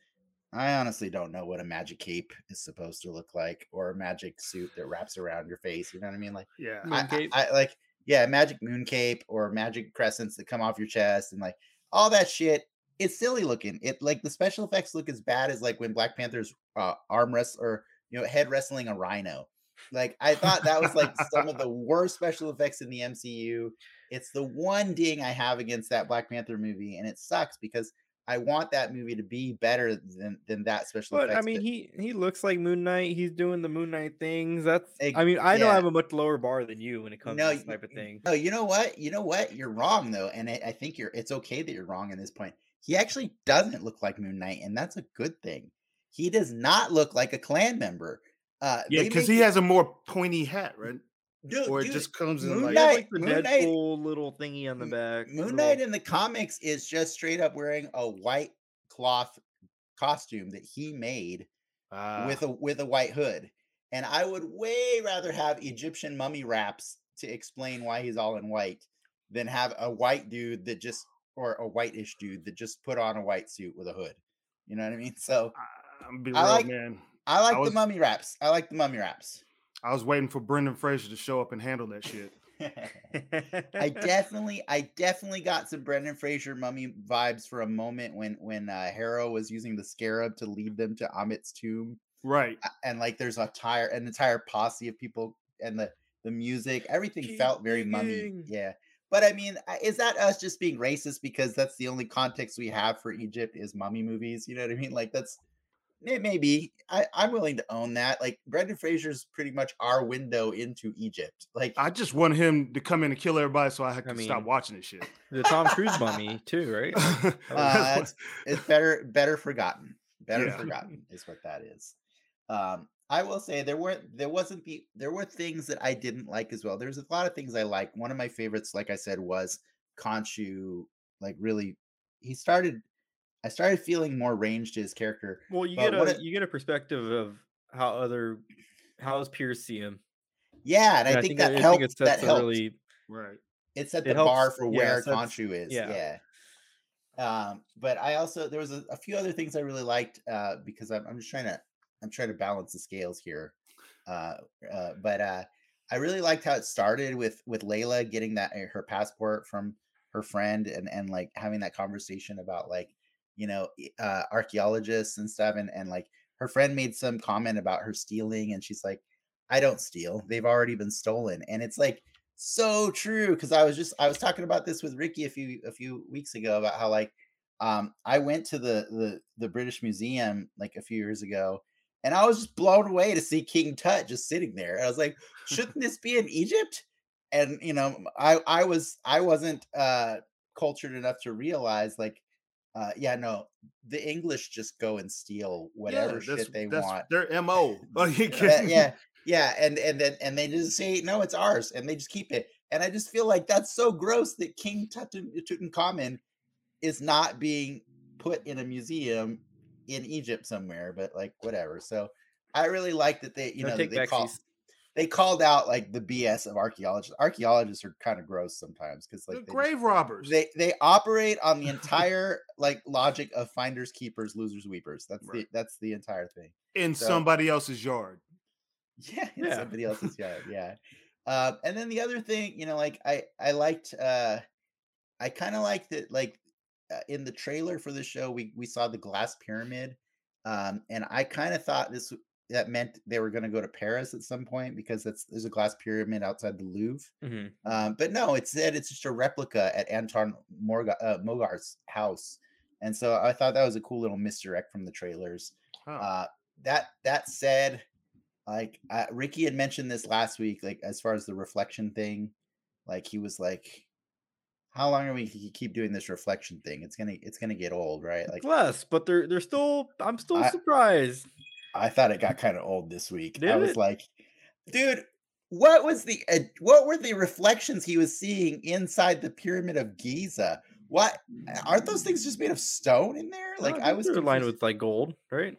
I honestly don't know what a magic cape is supposed to look like or a magic suit that wraps around your face. You know what I mean? Like Yeah. I, I- I, like yeah, magic moon cape or magic crescents that come off your chest and like all that shit. It's silly looking. It like the special effects look as bad as like when Black Panther's uh, arm wrest or you know head wrestling a rhino. Like I thought that was like some of the [LAUGHS] worst special effects in the MCU. It's the one ding I have against that Black Panther movie, and it sucks because I want that movie to be better than than that special But effects. I mean, he he looks like Moon Knight. He's doing the Moon Knight things. That's. Ex- I mean, I know I have a much lower bar than you when it comes No, to this type of thing. No, you know what? You know what? You're wrong though, and I, I think you're. It's okay that you're wrong in this point. He actually doesn't look like Moon Knight, and that's a good thing. He does not look like a clan member. Uh, Yeah, because he has a more pointy hat, right? Dude, or it dude, just comes in Moon like Knight- like the Moon Knight- Deadpool little thingy on the back. Moon little- Knight in the comics is just straight up wearing a white cloth costume that he made Ah, with a with a white hood. And I would way rather have Egyptian mummy wraps to explain why he's all in white than have a white dude that just or a whitish dude that just put on a white suit with a hood. You know what I mean? So I'm be I like- man. I like was- the mummy wraps. I like the mummy wraps. I was waiting for Brendan Fraser to show up and handle that shit. [LAUGHS] I definitely, I definitely got some Brendan Fraser mummy vibes for a moment when when uh, Harrow was using the scarab to lead them to Ammit's tomb, Right. and like there's a entire an entire posse of people and the the music, everything Keep felt very mummy. Yeah, but I mean, uh, is that us just being racist because that's the only context we have for Egypt is mummy movies? You know what I mean? Like that's it may be. I, I'm willing to own that. Like Brendan Fraser's pretty much our window into Egypt. Like I just want him to come in and kill everybody so I can I stop watching this shit. [LAUGHS] the Tom Cruise mummy [LAUGHS] too, right? Like, [LAUGHS] that was- Uh, it's, it's better better forgotten. Better Yeah. forgotten is what that is. Um, I will say there weren't, there wasn't the there were things that I didn't like as well. There's a lot of things I like. One of my favorites, like I said, was Khonshu. Like really, he started. I started feeling more range to his character. well, you but get a it- you get a perspective of how other how his peers see him. Yeah, and I, And think, that I helped. think it that sets a helped. really right. it set it the bar for yeah, where sets- Khonshu is. yeah. Yeah. Um, but I also there was a, a few other things I really liked uh, because I'm, I'm just trying to I'm trying to balance the scales here. Uh, uh, but uh, I really liked how it started with with Layla getting that uh, her passport from her friend and and like having that conversation about like you know uh, archaeologists and stuff and and like her friend made some comment about her stealing and she's like I don't steal they've already been stolen and it's like so true because I was just I was talking about this with Ricky a few a few weeks ago about how like um I went to the the the British Museum like a few years ago and I was just blown away to see King Tut just sitting there. I was like, shouldn't this be in Egypt? And you know, I I was I wasn't uh cultured enough to realize like uh yeah, no, the English just go and steal whatever yeah, shit they that's want. Their MO. [LAUGHS] Can- yeah, yeah, and and then and they just say no, it's ours, and they just keep it. And I just feel like that's so gross that King Tut- Tutankhamun is not being put in a museum in Egypt somewhere, but like whatever. So I really like that they, you No know, they call. They called out like the BS of archaeologists. Archaeologists are kind of gross sometimes because like they, grave robbers. they they operate on the [LAUGHS] entire like logic of finders keepers, losers weepers. That's Right. the that's the entire thing. in so- somebody else's yard. Yeah, in Yeah. somebody else's [LAUGHS] yard. Yeah. Um, and then the other thing, you know, like I I liked uh I kind of liked that like uh, in the trailer for the show we we saw the glass pyramid. Um and I kind of thought this that meant they were going to go to Paris at some point because that's there's a glass pyramid outside the Louvre. Mhm. Um, but no, it said it's just a replica at Anton Morga, uh, Mogart's house, and so I thought that was a cool little misdirect from the trailers. Huh. Uh, that that said, like uh, Ricky had mentioned this last week, like as far as the reflection thing, like he was like, "How long are we keep doing this reflection thing? It's gonna it's gonna get old, right?" Like less, but they're they're still. I'm still I- surprised. I thought it got kind of old this week. I was it? like, dude, what was the uh, what were the reflections he was seeing inside the pyramid of Giza? What aren't those things just made of stone in there? Like I was they're lined with like gold, right?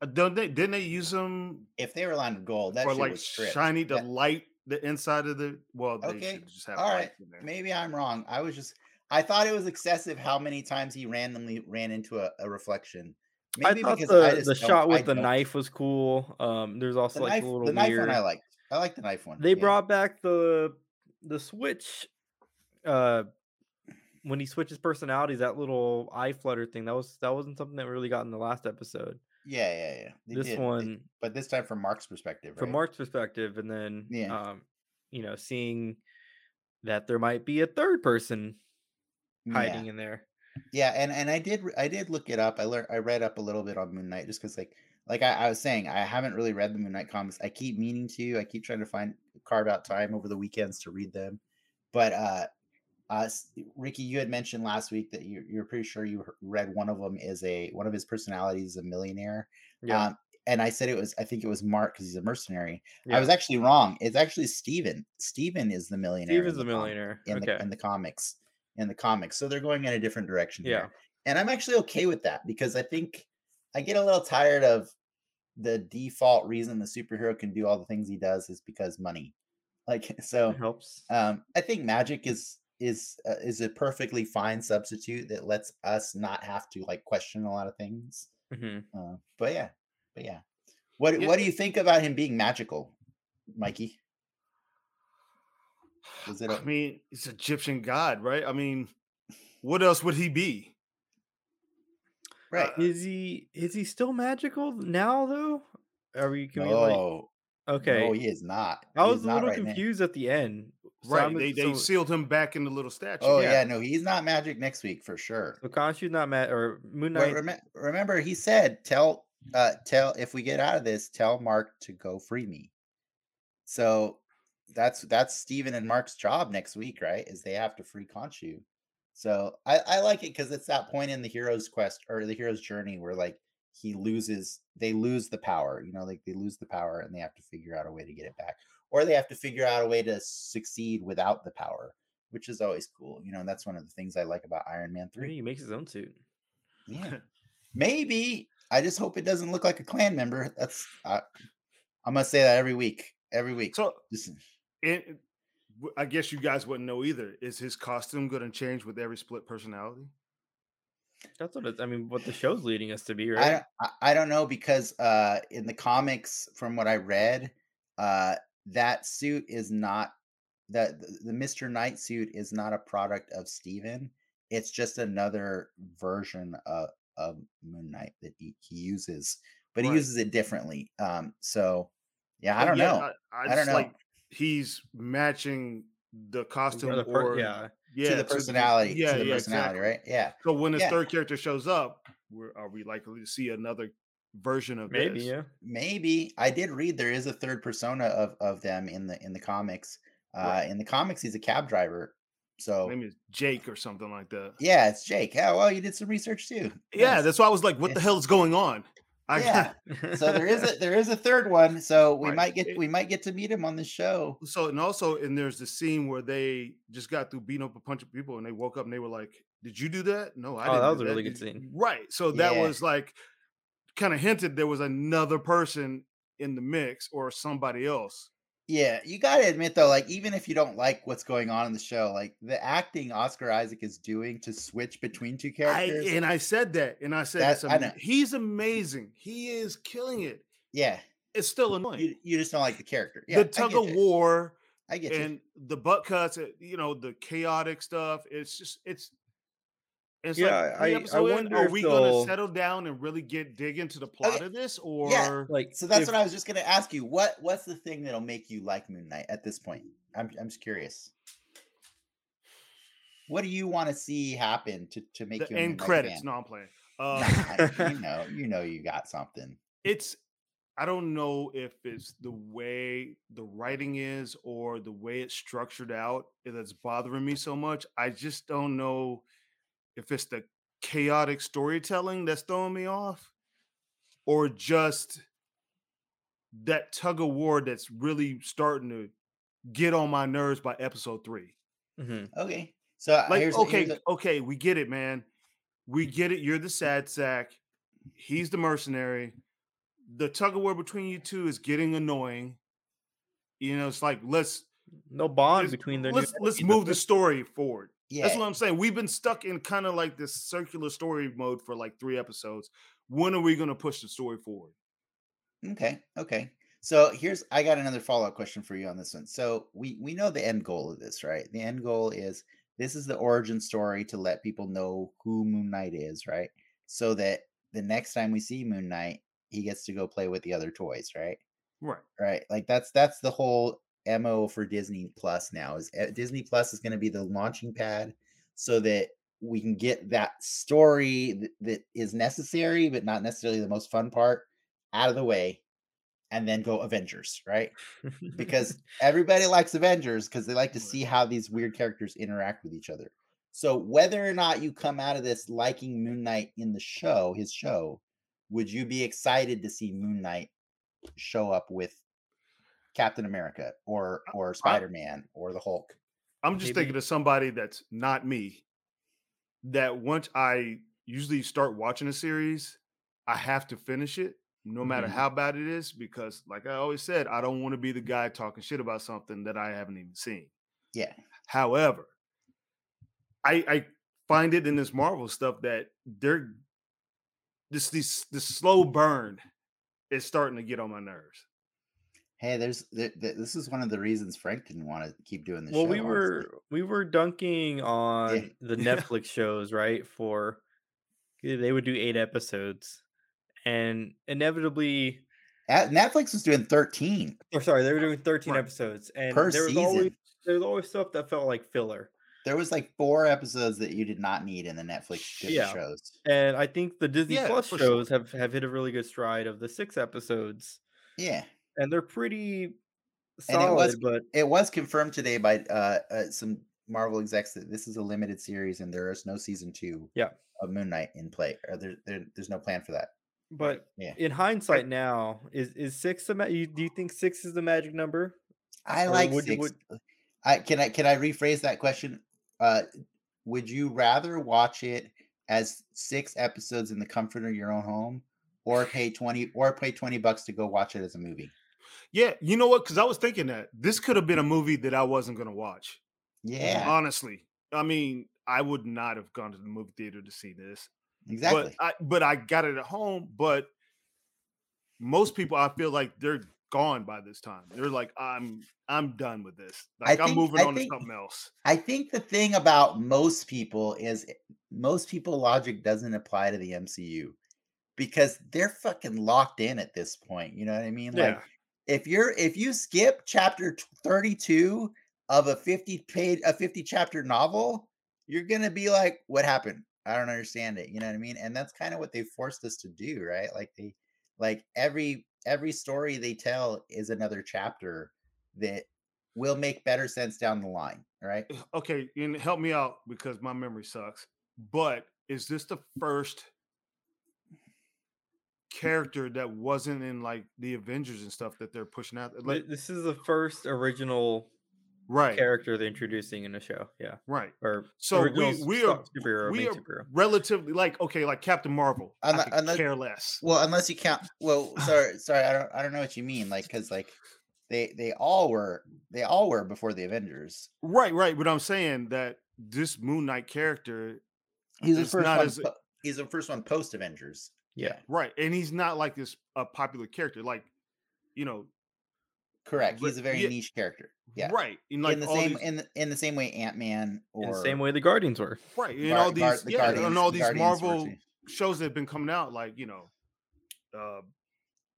Uh, Don't they? Didn't they use them if they were lined with gold, that for shit like was shiny to That- light the inside of the? Well, they Okay, should just have all right. in there. Maybe I'm wrong. I was just I thought it was excessive how many times he randomly ran into a, a reflection. Maybe I thought the, I the shot I with the don't- knife was cool. Um, there's also The like knife, a little the knife weird. one I liked. I like the knife one. They yeah. brought back the the switch. Uh, when he switches personalities, that little eye flutter thing that was that wasn't something that really got in the last episode. Yeah, yeah, yeah. They this did. They- one, but this time from Mark's perspective, right? from Mark's perspective, and then Yeah. um, you know, seeing that there might be a third person Yeah. hiding in there. Yeah, and and I did I did look it up. I learned I read up a little bit on Moon Knight just because like like I, I was saying I haven't really read the Moon Knight comics. I keep meaning to. I keep trying to find carve out time over the weekends to read them. But uh, uh, Ricky, you had mentioned last week that you you're pretty sure you read one of them is a one of his personalities is a millionaire. Yeah, Um, and I said it was I think it was Mark because he's a mercenary. Yeah. I was actually wrong. It's actually Steven. Steven is the millionaire. Steve in is the the com- millionaire. in okay. the in the comics in the comics. So they're going in a different direction yeah. here. And I'm actually okay with that because I think I get a little tired of the default reason the superhero can do all the things he does is because money. [LAUGHS] Like so It helps. um I think magic is is uh, is a perfectly fine substitute that lets us not have to like question a lot of things. hmm Uh, but yeah. But yeah. What Yeah. what do you think about him being magical, Mikey? Is it I a, mean, it's Egyptian god, right? I mean, what else would he be? right? uh, Is he is he still magical now though? Are we can we like okay? no, he is not. I was a little right now. confused at the end. So right. They they so, sealed him back in the little statue. Oh Yeah. yeah. no, he's not magic next week for sure. so Khonshu's not mad or Moon Knight. rem- remember, he said, "Tell, uh, tell if we get out of this, tell Mark to go free me." So that's that's Steven and Mark's job next week, right? Is they have to free Khonshu. So I, I like it because it's that point in the hero's quest or the hero's journey where like he loses, they lose the power. You know, like they lose the power and they have to figure out a way to get it back, or they have to figure out a way to succeed without the power, which is always cool. You know, and that's one of the things I like about Iron Man Maybe Three. he makes his own suit. Yeah. [LAUGHS] Maybe. I just hope it doesn't look like a clan member. That's I, I'm gonna say that every week. Every week. So Just- it, I guess you guys wouldn't know either. Is his costume going to change with every split personality? That's what it's. I mean, what the show's leading us to be, right? I, I don't know because uh in the comics, from what I read, uh, that suit is not that the, the Mr. Knight suit is not a product of Steven. It's just another version of, of Moon Knight that he, he uses, but he uses it differently. Um, so yeah, I don't know. I, I, I don't know. like he's matching the costume the per- or yeah. yeah to the personality, yeah, to the yeah, personality, exactly. right? Yeah. So when his Yeah. third character shows up, we're, are we likely to see another version of Maybe, this? yeah. Maybe I did read there is a third persona of of them in the in the comics. Uh, Right. In the comics, he's a cab driver. So Maybe it's Jake or something like that. yeah, it's Jake. Yeah, well, you did some research too. Yeah, that's why I was like, what the hell is going on? I yeah. [LAUGHS] so there is a there is a third one. So we Right. might get we might get to meet him on the show. so and also and there's the scene where they just got through beating up a bunch of people and they woke up and they were like, "Did you do that?" No, I Oh, didn't. that was a really good Did you-" scene. Right. So that Yeah. was like kind of hinted there was another person in the mix or somebody else. Yeah, you got to admit though, like even if you don't like what's going on in the show, like the acting Oscar Isaac is doing to switch between two I, characters. and I said that, and I said That- it's I know. he's amazing. He is killing it. yeah, It's still annoying. you, you just don't like the character. Yeah, the tug of war I get you. and the butt cuts, uh, you know, the chaotic stuff. It's just it's. It's Yeah, like I- I wonder Are we gonna settle down and really get dig into the plot Okay, of this, or yeah, Like So that's if- what I was just gonna ask you. What what's the thing that'll make you like Moon Knight at this point? I'm I'm just curious. What do you want to see happen to to make the you end credits? No, I'm playing. Nah, Uh, I- you [LAUGHS] know, you know, you got something. it's I don't know if it's the way the writing is or the way it's structured out that's bothering me so much. I just don't know if it's the chaotic storytelling that's throwing me off or just that tug of war that's really starting to get on my nerves by episode 3. Mhm. Okay, so uh, Like here's, okay, here's a- okay, we get it, man. We get it. You're the sad sack. He's the mercenary. The tug of war between you two is getting annoying. You know, it's like let's no bond let's, between the let's, let's move the story forward. Yeah, That's what I'm saying. We've been stuck in kind of like this circular story mode for like three episodes. When are we going to push the story forward? Okay, okay. So here's I got another follow-up question for you on this one. So we we know the end goal of this, right? The end goal is this is the origin story to let people know who Moon Knight is, right? So that the next time we see Moon Knight, he gets to go play with the other toys, right? Right. Right. Like that's that's the whole MO for Disney Plus now is uh, Disney Plus is going to be the launching pad so that we can get that story that, that is necessary but not necessarily the most fun part out of the way and then go Avengers, right? Because everybody [LAUGHS] likes Avengers because they like to see how these weird characters interact with each other. So whether or not you come out of this liking Moon Knight in the show, his show, would you be excited to see Moon Knight show up with Captain America or or Spider Man or the Hulk? I'm just Maybe- thinking of somebody that's not me. That once I usually start watching a series, I have to finish it, no matter Mhm. how bad it is, because like I always said, I don't want to be the guy talking shit about something that I haven't even seen. Yeah. However, I I find it in this Marvel stuff that they're this this this slow burn is starting to get on my nerves. Hey, there's th- th- this is one of the reasons Frank didn't want to keep doing the well, show. we honestly. were we were dunking on the [LAUGHS] Netflix shows, right? For they would do eight episodes, and inevitably, At- Netflix was doing 13. or sorry, they were doing thirteen Right. episodes, and Per there was always season. there was always stuff that felt like filler. There was like four episodes that you did not need in the Netflix Yeah. shows. And I think the Disney Yeah, Plus for sure. shows have have hit a really good stride of the six episodes, Yeah. And they're pretty And it solid. was- but It was confirmed today by uh, uh, some Marvel execs that this is a limited series and there is no season two Yeah. of Moon Knight in play. Or there, there, there's no plan for that. but Yeah. in hindsight, now is is six the ma- you, do you think six is the magic number? I Or like would- six. would- I can I can I rephrase that question? Uh, would you rather watch it as six episodes in the comfort of your own home, or pay twenty or pay twenty bucks to go watch it as a movie? Yeah, you know what? Because I was thinking that this could have been a movie that I wasn't going to watch. Yeah, Honestly, I mean, I would not have gone to the movie theater to see this. exactly. But I but I got it at home. But most people, I feel like they're gone by this time. They're like, I'm I'm done with this. Like I'm moving I on think- to something else. I think the thing about most people is eh, most people logic doesn't apply to the MCU because they're fucking locked in at this point. You know what I mean? Like Yeah. If you're if you skip chapter 32 of a 50 page a 50 chapter novel, you're gonna be like, what happened? I don't understand it. You know what I mean? And that's kind of what they forced us to do, right? Like they like every every story they tell is another chapter that will make better sense down the line, right? Eh, okay, and help me out because my memory sucks. But is this the first character that wasn't in like the Avengers and stuff that they're pushing out? Uh, like, this is the first original right, character they're introducing in a show. Yeah. right. Or So we- we are- superhero, We are superhero. relatively like okay, like Captain Marvel. I Unle- could unless- care less. Well, unless you count. Well, [LAUGHS] sorry, sorry, I don't, I don't know what you mean. Like, because like they, they all were, they all were before the Avengers. Right, right. But I'm saying that this Moon Knight character, He's the first not one. as- po- he's the first one post Avengers. Yeah. right, and he's not like this a popular character, like you know, correct. He's a very yeah, niche character. Yeah, right. In like in the all same these, in the, in the same way Ant Man or In the same way the Guardians were. right, and Gar- all Gar- these, the yeah, Guardians- and all these Guardians Marvel shows that have been coming out, like you know, uh,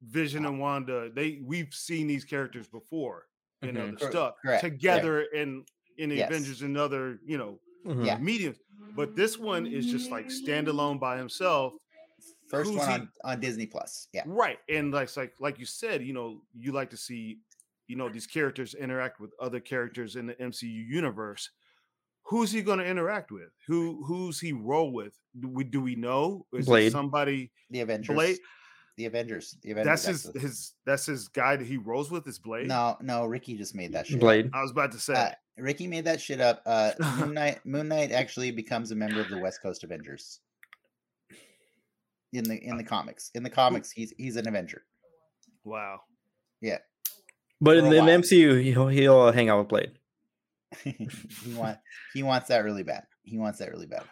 Vision and Wanda. They we've seen these characters before in Mhm. other stuff correct, correct. together in in the Yes. Avengers and other you know Mhm. Yeah. mediums. But this one is just like standalone by himself, first who's one he- on, on Disney Plus. Yeah, right? And like like like you said, you know, you like to see you know these characters interact with other characters in the MCU universe. Who's he going to interact with? Who who's he roll with? Do we do we know? Is it Blade. somebody? the Avengers. Blade. The Avengers. The Avengers. That's his actually. his that's his guy that he rolls with is Blade. No, no. Ricky just made that shit. up. Blade. I was about to say. Uh, Ricky made that shit up. Uh, Moon [LAUGHS] Knight. Moon Knight actually becomes a member of the West Coast Avengers. In the in the comics, in the comics, he's he's an Avenger. wow. Yeah. But For in, the- in the while. MCU, he'll he'll uh, hang out with Blade. [LAUGHS] he want he wants that really bad. He wants that really bad.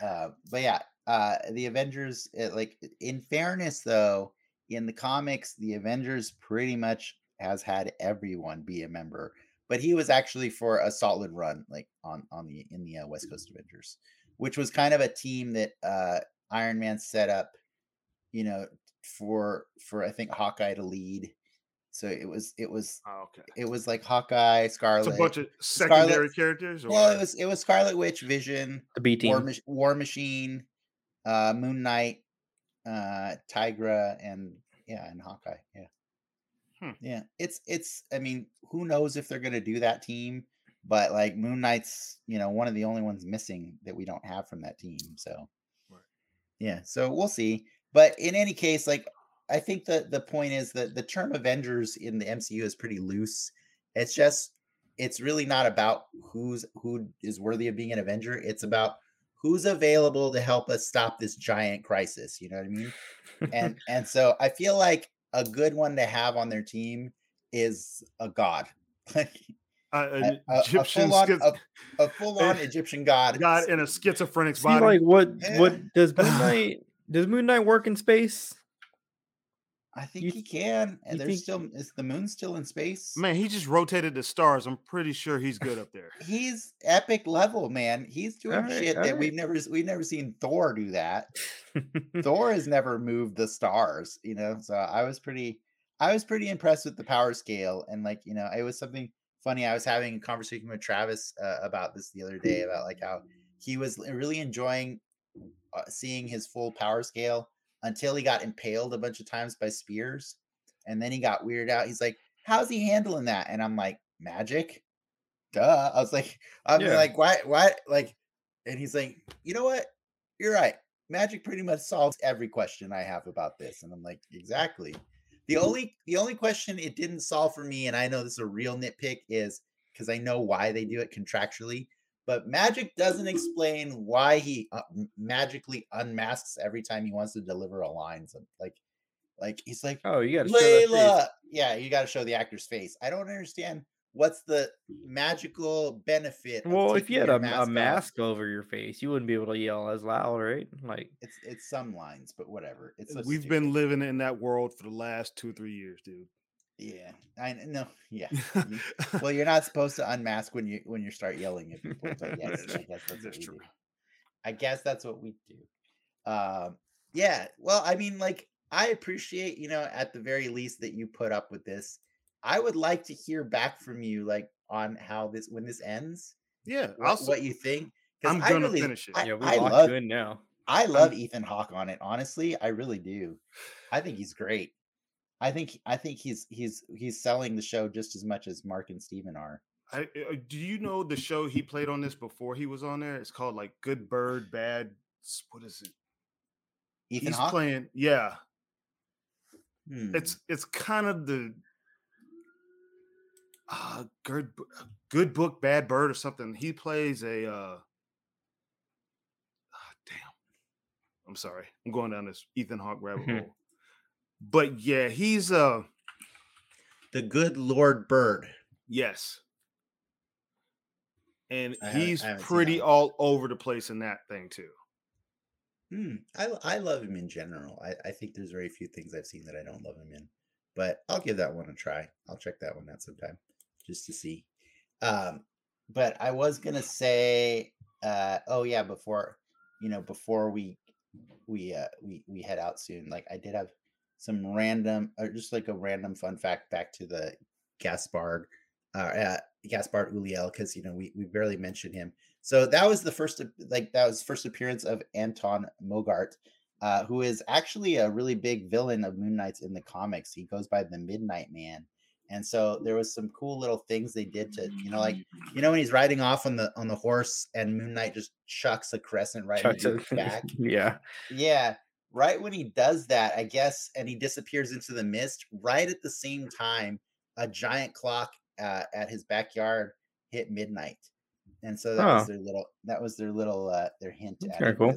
Uh, but yeah, uh, the Avengers. It, like in fairness, though, in the comics, the Avengers pretty much has had everyone be a member. But he was actually for a solid run, like on on the in the uh, West Coast Avengers, which was kind of a team that uh, Iron Man set up, you know, for for I think Hawkeye to lead. So it was it was Oh, okay. it was like Hawkeye, Scarlet. It's a bunch of Scarlet- secondary characters. Or Well, it was it was Scarlet Witch, Vision, The B War, team. Mach- War Machine, uh, Moon Knight, uh, Tigra, and yeah, and Hawkeye. Yeah, Hmm. yeah. It's it's. I mean, who knows if they're gonna do that team? But like Moon Knight's, you know, one of the only ones missing that we don't have from that team. So, Right. Yeah. So we'll see. But in any case, like I think the the point is that the term Avengers in the MCU is pretty loose. It's just it's really not about who's who is worthy of being an Avenger. It's about who's available to help us stop this giant crisis. You know what I mean? And [LAUGHS] and so I feel like a good one to have on their team is a god. [LAUGHS] Like uh, a, an a- a Egyptian full-on, schiz- a, a full-on [LAUGHS] Egyptian god. god in a schizophrenic See, body. like what Yeah. what does [SIGHS] Moon Knight does Moon Knight work in space? I think you- he can, and you there's think- still is the moon still in space? Man, he just rotated the stars. I'm pretty sure he's good up there. [LAUGHS] He's epic level, man. He's doing Alright, shit that we've never we've never seen Thor do that. [LAUGHS] Thor has never moved the stars, you know. So I was pretty, I was pretty impressed with the power scale, and like you know, it was something funny. I was having a conversation with Travis uh, about this the other day about like how he was really enjoying uh, seeing his full power scale until he got impaled a bunch of times by spears, and then he got weirded out. He's like, "How's he handling that?" And I'm like, "Magic." Duh. I was like, [LAUGHS] I'm Yeah. like, why, why, like, and he's like, you know what? You're right. Magic pretty much solves every question I have about this. And I'm like, exactly. The only the only question it didn't solve for me, and I know this is a real nitpick, is because I know why they do it contractually. But Magic doesn't explain why he uh, magically unmasks every time he wants to deliver a line. So, like, like he's like, oh, you got to show that face. Layla. Yeah, you got to show the actor's face. I don't understand what's the magical benefit? of Well, if you had your a, a mask over your face, you wouldn't be able to yell as loud, right? Like, It's it's some lines, but whatever. It's so We've stupid. been living in that world for the last two or three years, dude. yeah. I know. yeah. You- [LAUGHS] well, you're not supposed to unmask when you when you start yelling at people, but [LAUGHS] yes, I guess that's, what That's we true. do. I guess that's what we do. Um, yeah. Well, I mean, like, I appreciate, you know, at the very least that you put up with this. I would like to hear back from you, like, on how this when this ends, yeah, what, what you think? I'm gonna really- finish it. I, yeah, we I locked love you in now. I love Ethan Hawke on it. Honestly, I really do. I think he's great. I think I think he's he's he's selling the show just as much as Mark and Steven are. I, uh, do you [LAUGHS] know the show he played on this before he was on there? It's called like Good Bird, Bad. What is it? Ethan He's Hawke. playing. Yeah, Hmm. it's it's kind of the uh, good good book, bad bird, or something. He plays a. uh ah, Damn, I'm sorry. I'm going down this Ethan Hawke rabbit [LAUGHS] hole. But yeah, he's uh the good Lord Bird. yes. And he's I haven't seen that pretty all over the place in that thing too. Hmm. I I love him in general. I, I think there's very few things I've seen that I don't love him in, but I'll give that one a try. I'll check that one out sometime just to see. Um, but I was gonna say, uh, oh yeah, before you know, before we we uh we we head out soon, like I did have some random or just like a random fun fact back to the Gaspard uh, uh Gaspard Uliel because you know we we barely mentioned him. So that was the first like that was first appearance of Anton Mogart, uh, who is actually a really big villain of Moon Knights in the comics. He goes by the Midnight Man. And so there was some cool little things they did to, you know, like you know when he's riding off on the on the horse and Moon Knight just chucks a crescent right Chucks into it- his back. [LAUGHS] yeah. Yeah, right when he does that, I guess, and he disappears into the mist. Right at the same time, a giant clock uh, at his backyard hit midnight, and so that was their little that was their little uh, their hint. That's at it, cool.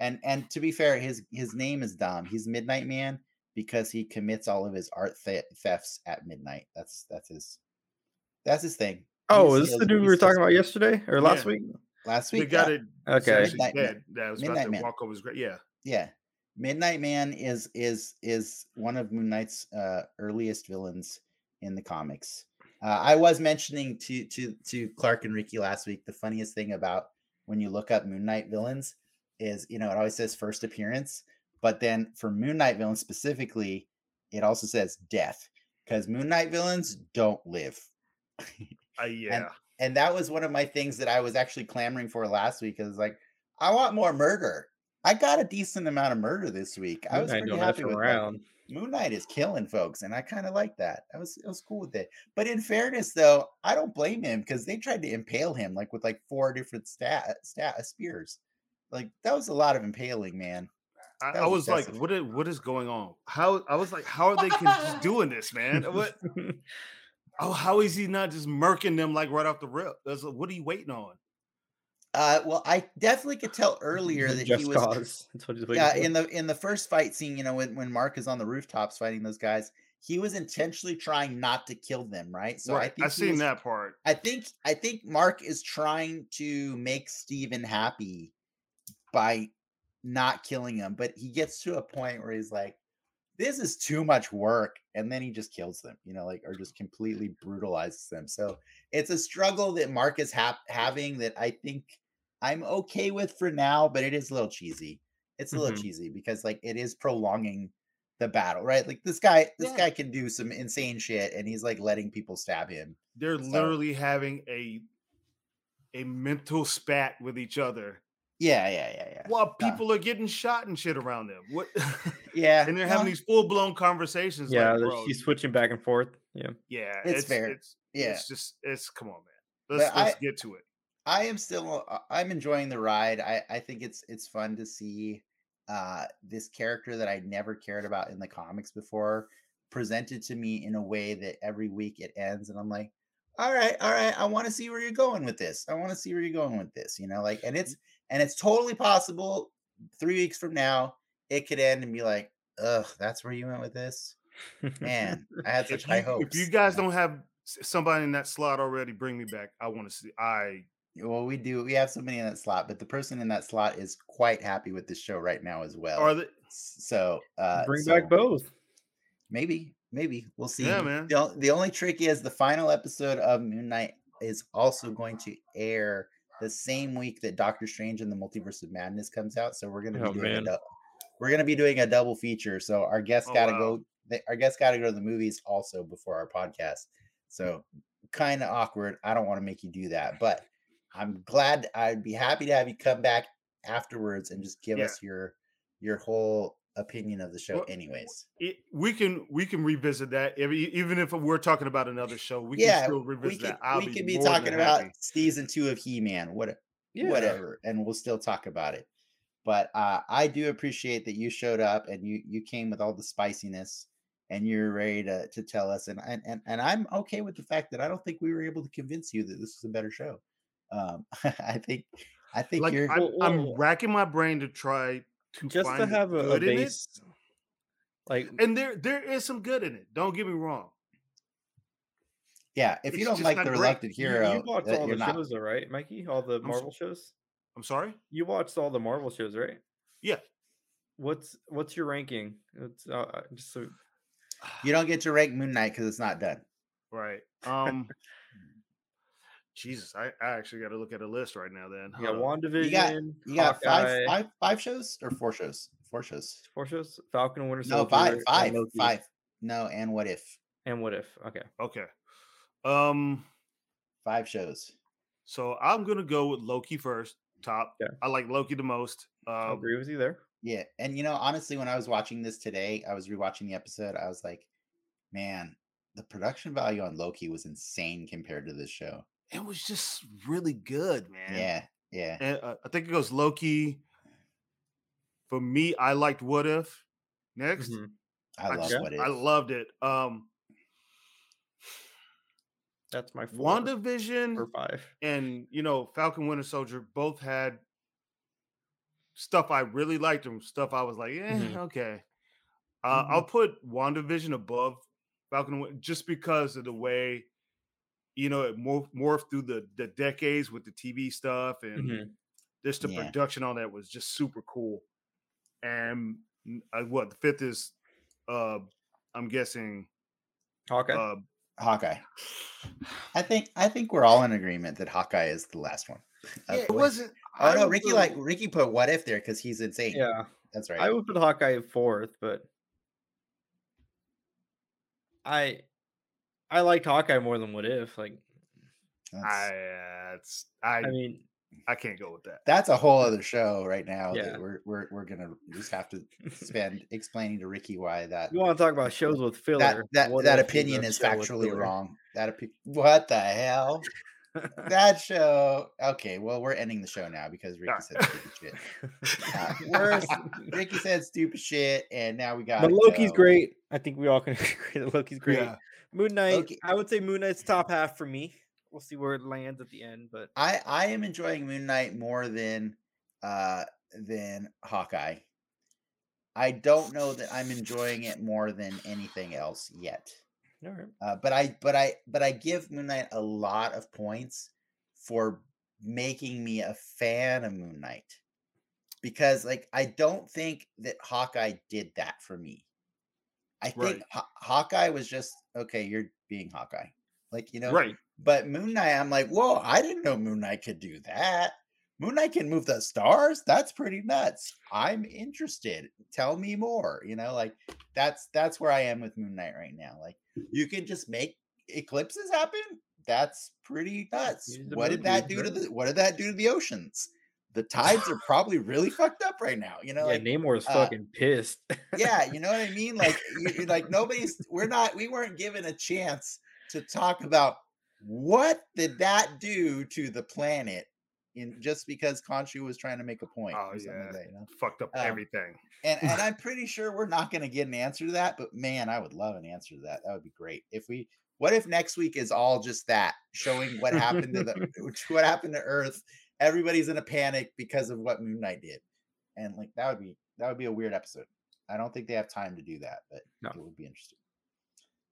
And and to be fair, his his name is Dom. He's Midnight Man because he commits all of his art the- thefts at midnight. That's that's his that's his thing. Oh, just is this the dude we were talking about yesterday or last Yeah. week? last week we got yeah. it. Okay. actually Midnight Man. dead. That was about Midnight Man. walk over his grave. Yeah. Yeah. Midnight Man is is is one of Moon Knight's uh, earliest villains in the comics. Uh, I was mentioning to to to Clark and Ricky last week the funniest thing about when you look up Moon Knight villains is you know it always says first appearance, but then for Moon Knight villains specifically, it also says death because Moon Knight villains don't live. [LAUGHS] Uh, yeah. and that was one of my things that I was actually clamoring for last week. Is like, I want more murder. I got a decent amount of murder this week. I was pretty happy with like, around. Moon Knight is killing folks, and I kind of like that. I was I was cool with it. But in fairness, though, I don't blame him because they tried to impale him like with like four different stat stat spears. Like that was a lot of impaling, man. I, I was was like, what is, what is going on? How I was like, how are they just [LAUGHS] doing this, man? What [LAUGHS] oh, how is he not just murking them like right off the rip? That's like, what are you waiting on? Uh, well, I definitely could tell earlier [LAUGHS] that Just he was cause. That's what he's waiting yeah in the in the first fight scene you know when, when mark is on the rooftops fighting those guys he was intentionally trying not to kill them right so i right. think I he seen was- that part. i think i think mark is trying to make steven happy by not killing him but he gets to a point where he's like this is too much work and then he just kills them you know like or just completely brutalizes them. So it's a struggle that mark is hap- having that i think i'm okay with for now but it is a little cheesy. It's a little Mhm. cheesy because like it is prolonging the battle right? Like this guy this Yeah. guy can do some insane shit and he's like letting people stab him. They're So- literally having a a mental spat with each other yeah yeah yeah yeah while Yeah. people are getting shot and shit around them. What? [LAUGHS] yeah and they're having these full blown conversations. yeah, like, bro, he's switching back and forth. Yeah. yeah, It's fair. It's, Yeah. it's just it's come on, man. Let's But let's I- get to it. I am still uh, I'm enjoying the ride. I I think it's it's fun to see uh this character that I never cared about in the comics before presented to me in a way that every week it ends and I'm like, "All right, all right, I want to see where you're going with this. I want to see where you're going with this." You know, like and it's and it's totally possible 3 weeks from now it could end and be like, "Ugh, that's where you went with this." Man, I had such high hopes. if you guys don't have somebody in that slot already. Bring me back. I want to see. I Well, we do. We have somebody in that slot, but the person in that slot is quite happy with the show right now as well. are the so uh, Bring so back both. maybe, maybe we'll see. Yeah, man. The, the only trick is the final episode of Moon Knight is also going to air the same week that Doctor Strange and the Multiverse of Madness comes out. So we're gonna be Oh, doing a man. we're gonna be doing a double feature. So our guests Oh, got to wow. go. They, our guests got to go to the movies also before our podcast. So kind of awkward. I don't want to make you do that, but I'm glad. I'd be happy to have you come back afterwards and just give Yeah. us your your whole opinion of the show. Well, anyways, it, we can we can revisit that if, even if we're talking about another [LAUGHS] show. We yeah, can still we revisit could that. I'll we be could be more talking about happy. season two of He Man. What Yeah. whatever, and we'll still talk about it. But uh, I do appreciate that you showed up and you you came with all the spiciness and you're ready to to tell us. And and and, and I'm okay with the fact that I don't think we were able to convince you that this is a better show. Um, [LAUGHS] I think I think Like you're I'm, I'm racking my brain to try to Just to have a, a good in it. base, like and there there is some good in it. Don't get me wrong. yeah. If you don't like the great. reluctant you, hero, you watched all the not. shows, though, right, Mikey? All the I'm so- Marvel shows. I'm sorry. You watched all the Marvel shows, right? Yeah. What's what's your ranking? It's uh, uh, just so [SIGHS] You don't get to rank Moon Knight because it's not done. Right. Um. [LAUGHS] Jesus, I, I actually got to look at a list right now. Then yeah, got Hold on. WandaVision, You got you got five, Hawkeye, five five shows or four shows? Four shows. four shows, Falcon and Winter No, Soldier, five, and five, No, and what if and What If? Okay, Okay. Um. five shows? So I'm gonna go with Loki first. Top. Yeah. I like Loki the most. I Um. agree with you there. Yeah, and you know, honestly, when I was watching this today, I was rewatching the episode. I was like, man, the production value on Loki was insane compared to this show. It was just really good, man. Yeah, yeah. And uh, I think it goes Loki. For me, I liked What If. Next, Mhm. I love just- what if. I loved it. Um, That's my four WandaVision or five. and you know Falcon Winter Soldier both had stuff I really liked and stuff I was like, yeah, Mhm. okay. Uh, Mhm. I'll put WandaVision above Falcon just because of the way you know it morphed, morphed through the the decades with the TV stuff and Mhm. just the Yeah. production on that was just super cool. And uh, what the fifth is, uh, I'm guessing, Hawkeye. uh, Hawkeye. I think I think we're all in agreement that Hawkeye is the last one. [LAUGHS] yeah, Uh, it wasn't. Oh I no, would Ricky put- like Ricky put what if there because he's insane. yeah, that's right. I would put Hawkeye fourth, but I I liked Hawkeye more than What If. Like, That's- I, uh, I, I mean, I can't go with that. that's a whole other show right now. Yeah. That we're we're we're gonna just have to [LAUGHS] spend explaining to Ricky why that you want to talk about shows with filler? that that, What that opinion is factually wrong. That opi- what the hell? that show. Okay, well we're ending the show now because Ricky said stupid shit. Uh, [LAUGHS] we're- Ricky said stupid shit, and now we got. but Loki's great. I think we all can [LAUGHS] agree that Loki's great. Yeah. Moon Knight. Loki- I would say Moon Knight's top half for me. We'll see where it lands at the end, but I I am enjoying Moon Knight more than uh than Hawkeye. I don't know that I'm enjoying it more than anything else yet. right. Uh, but I but I but I give Moon Knight a lot of points for making me a fan of Moon Knight. Because like I don't think that Hawkeye did that for me. I think Right. Haw- Hawkeye was just okay, you're being Hawkeye. Like, you know, Right. but Moon Knight, I'm like, whoa, I didn't know Moon Knight could do that. Moon Knight can move the stars. That's pretty nuts. I'm interested. Tell me more. You know, like that's that's where I am with Moon Knight right now. Like you can just make eclipses happen. That's pretty nuts. What did that do to the what did that do to the oceans? The tides are probably really fucked up right now. You know, yeah, like is uh, fucking pissed. yeah, [LAUGHS] you know what I mean? Like, you, you- like nobody's, we're not, we weren't given a chance to talk about what did that do to the planet in just because Khonshu was trying to make a point. Oh or something like yeah. that, you know? Fucked up Um, everything. And and [LAUGHS] I'm pretty sure we're not going to get an answer to that. But man, I would love an answer to that. That would be great. If we, what if next week is all just that, showing what happened to the, [LAUGHS] what happened to Earth? Everybody's in a panic because of what Moon Knight did, and like that would be that would be a weird episode. I don't think they have time to do that, but No. it would be interesting.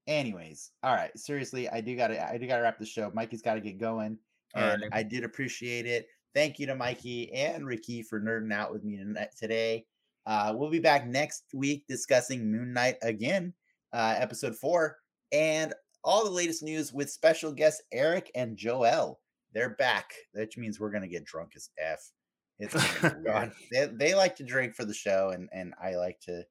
Anyways, all right. Seriously, I do gotta I do gotta wrap the show. Mikey's gotta get going. And Alrighty. I did appreciate it. Thank you to Mikey and Ricky for nerding out with me today. Uh, we'll be back next week discussing Moon Knight again, uh, episode four, and all the latest news with special guests Eric and Joel. They're back, which means we're gonna get drunk as f. It's [LAUGHS] gonna they, they like to drink for the show, and and I like to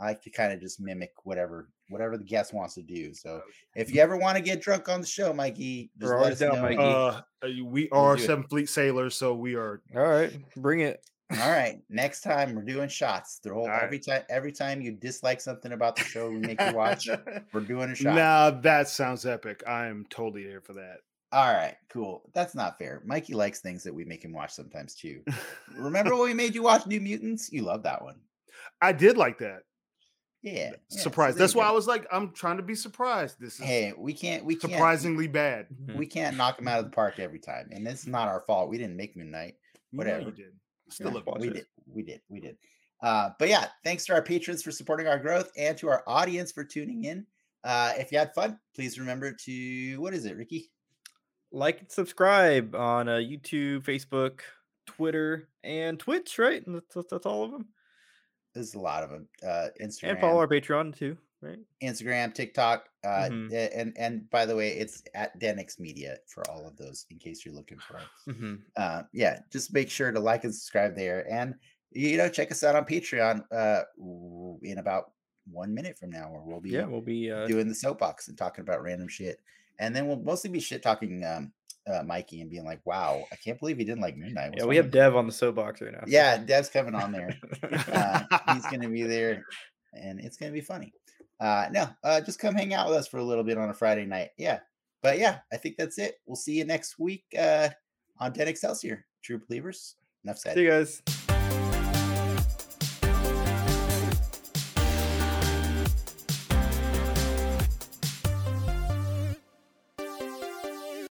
I like to kind of just mimic whatever whatever the guest wants to do. So if you ever want to get drunk on the show, Mikey, just We're let us down, know. Mikey. Uh, we We'll are it. Seven Fleet sailors, so we are. All right, bring it. All right, next time we're doing shots. The whole All right. every time every time you dislike something about the show we make you watch, [LAUGHS] we're doing a shot. Now that sounds epic. I am totally here for that. All right, cool. That's not fair. Mikey likes things that we make him watch sometimes too. Remember [LAUGHS] when we made you watch New Mutants? You love that one. I did like that. Yeah. yeah, so surprised. That's you why I was like, I'm trying to be surprised. This is Hey, we can't we can't surprisingly bad. we [LAUGHS] can't knock him out of the park every time. And it's not our fault. We didn't make Midnight. You know Whatever. you did. Still Yeah, love we did. We did. We did. Uh, but yeah, thanks to our patrons for supporting our growth and to our audience for tuning in. Uh, if you had fun, please remember to what is it, Ricky? Like and subscribe on uh, YouTube, Facebook, Twitter, and Twitch. Right, And that's, that's, all of them. There's a lot of them. Uh, Instagram, And follow our Patreon too. Right. Instagram, TikTok, uh, Mhm. and and by the way, it's at Denix Media for all of those in case you're looking for it. Mm-hmm. uh, yeah, just make sure to like and subscribe there, and you know, check us out on Patreon uh, in about one minute from now, where we'll be Yeah, we'll be. Uh, doing the soapbox and talking about random shit, and then we'll mostly be shit talking um, uh, Mikey and being like, "Wow, I can't believe he didn't like Midnight." yeah, we have Dev on the soapbox right now. so- Yeah, Dev's coming on there. Uh, he's [LAUGHS] gonna be there, and it's gonna be funny. Uh, no, uh, just come hang out with us for a little bit on a Friday night. Yeah, but yeah, I think that's it. We'll see you next week uh, on Gen Excelsior. True believers. Enough said. See you guys.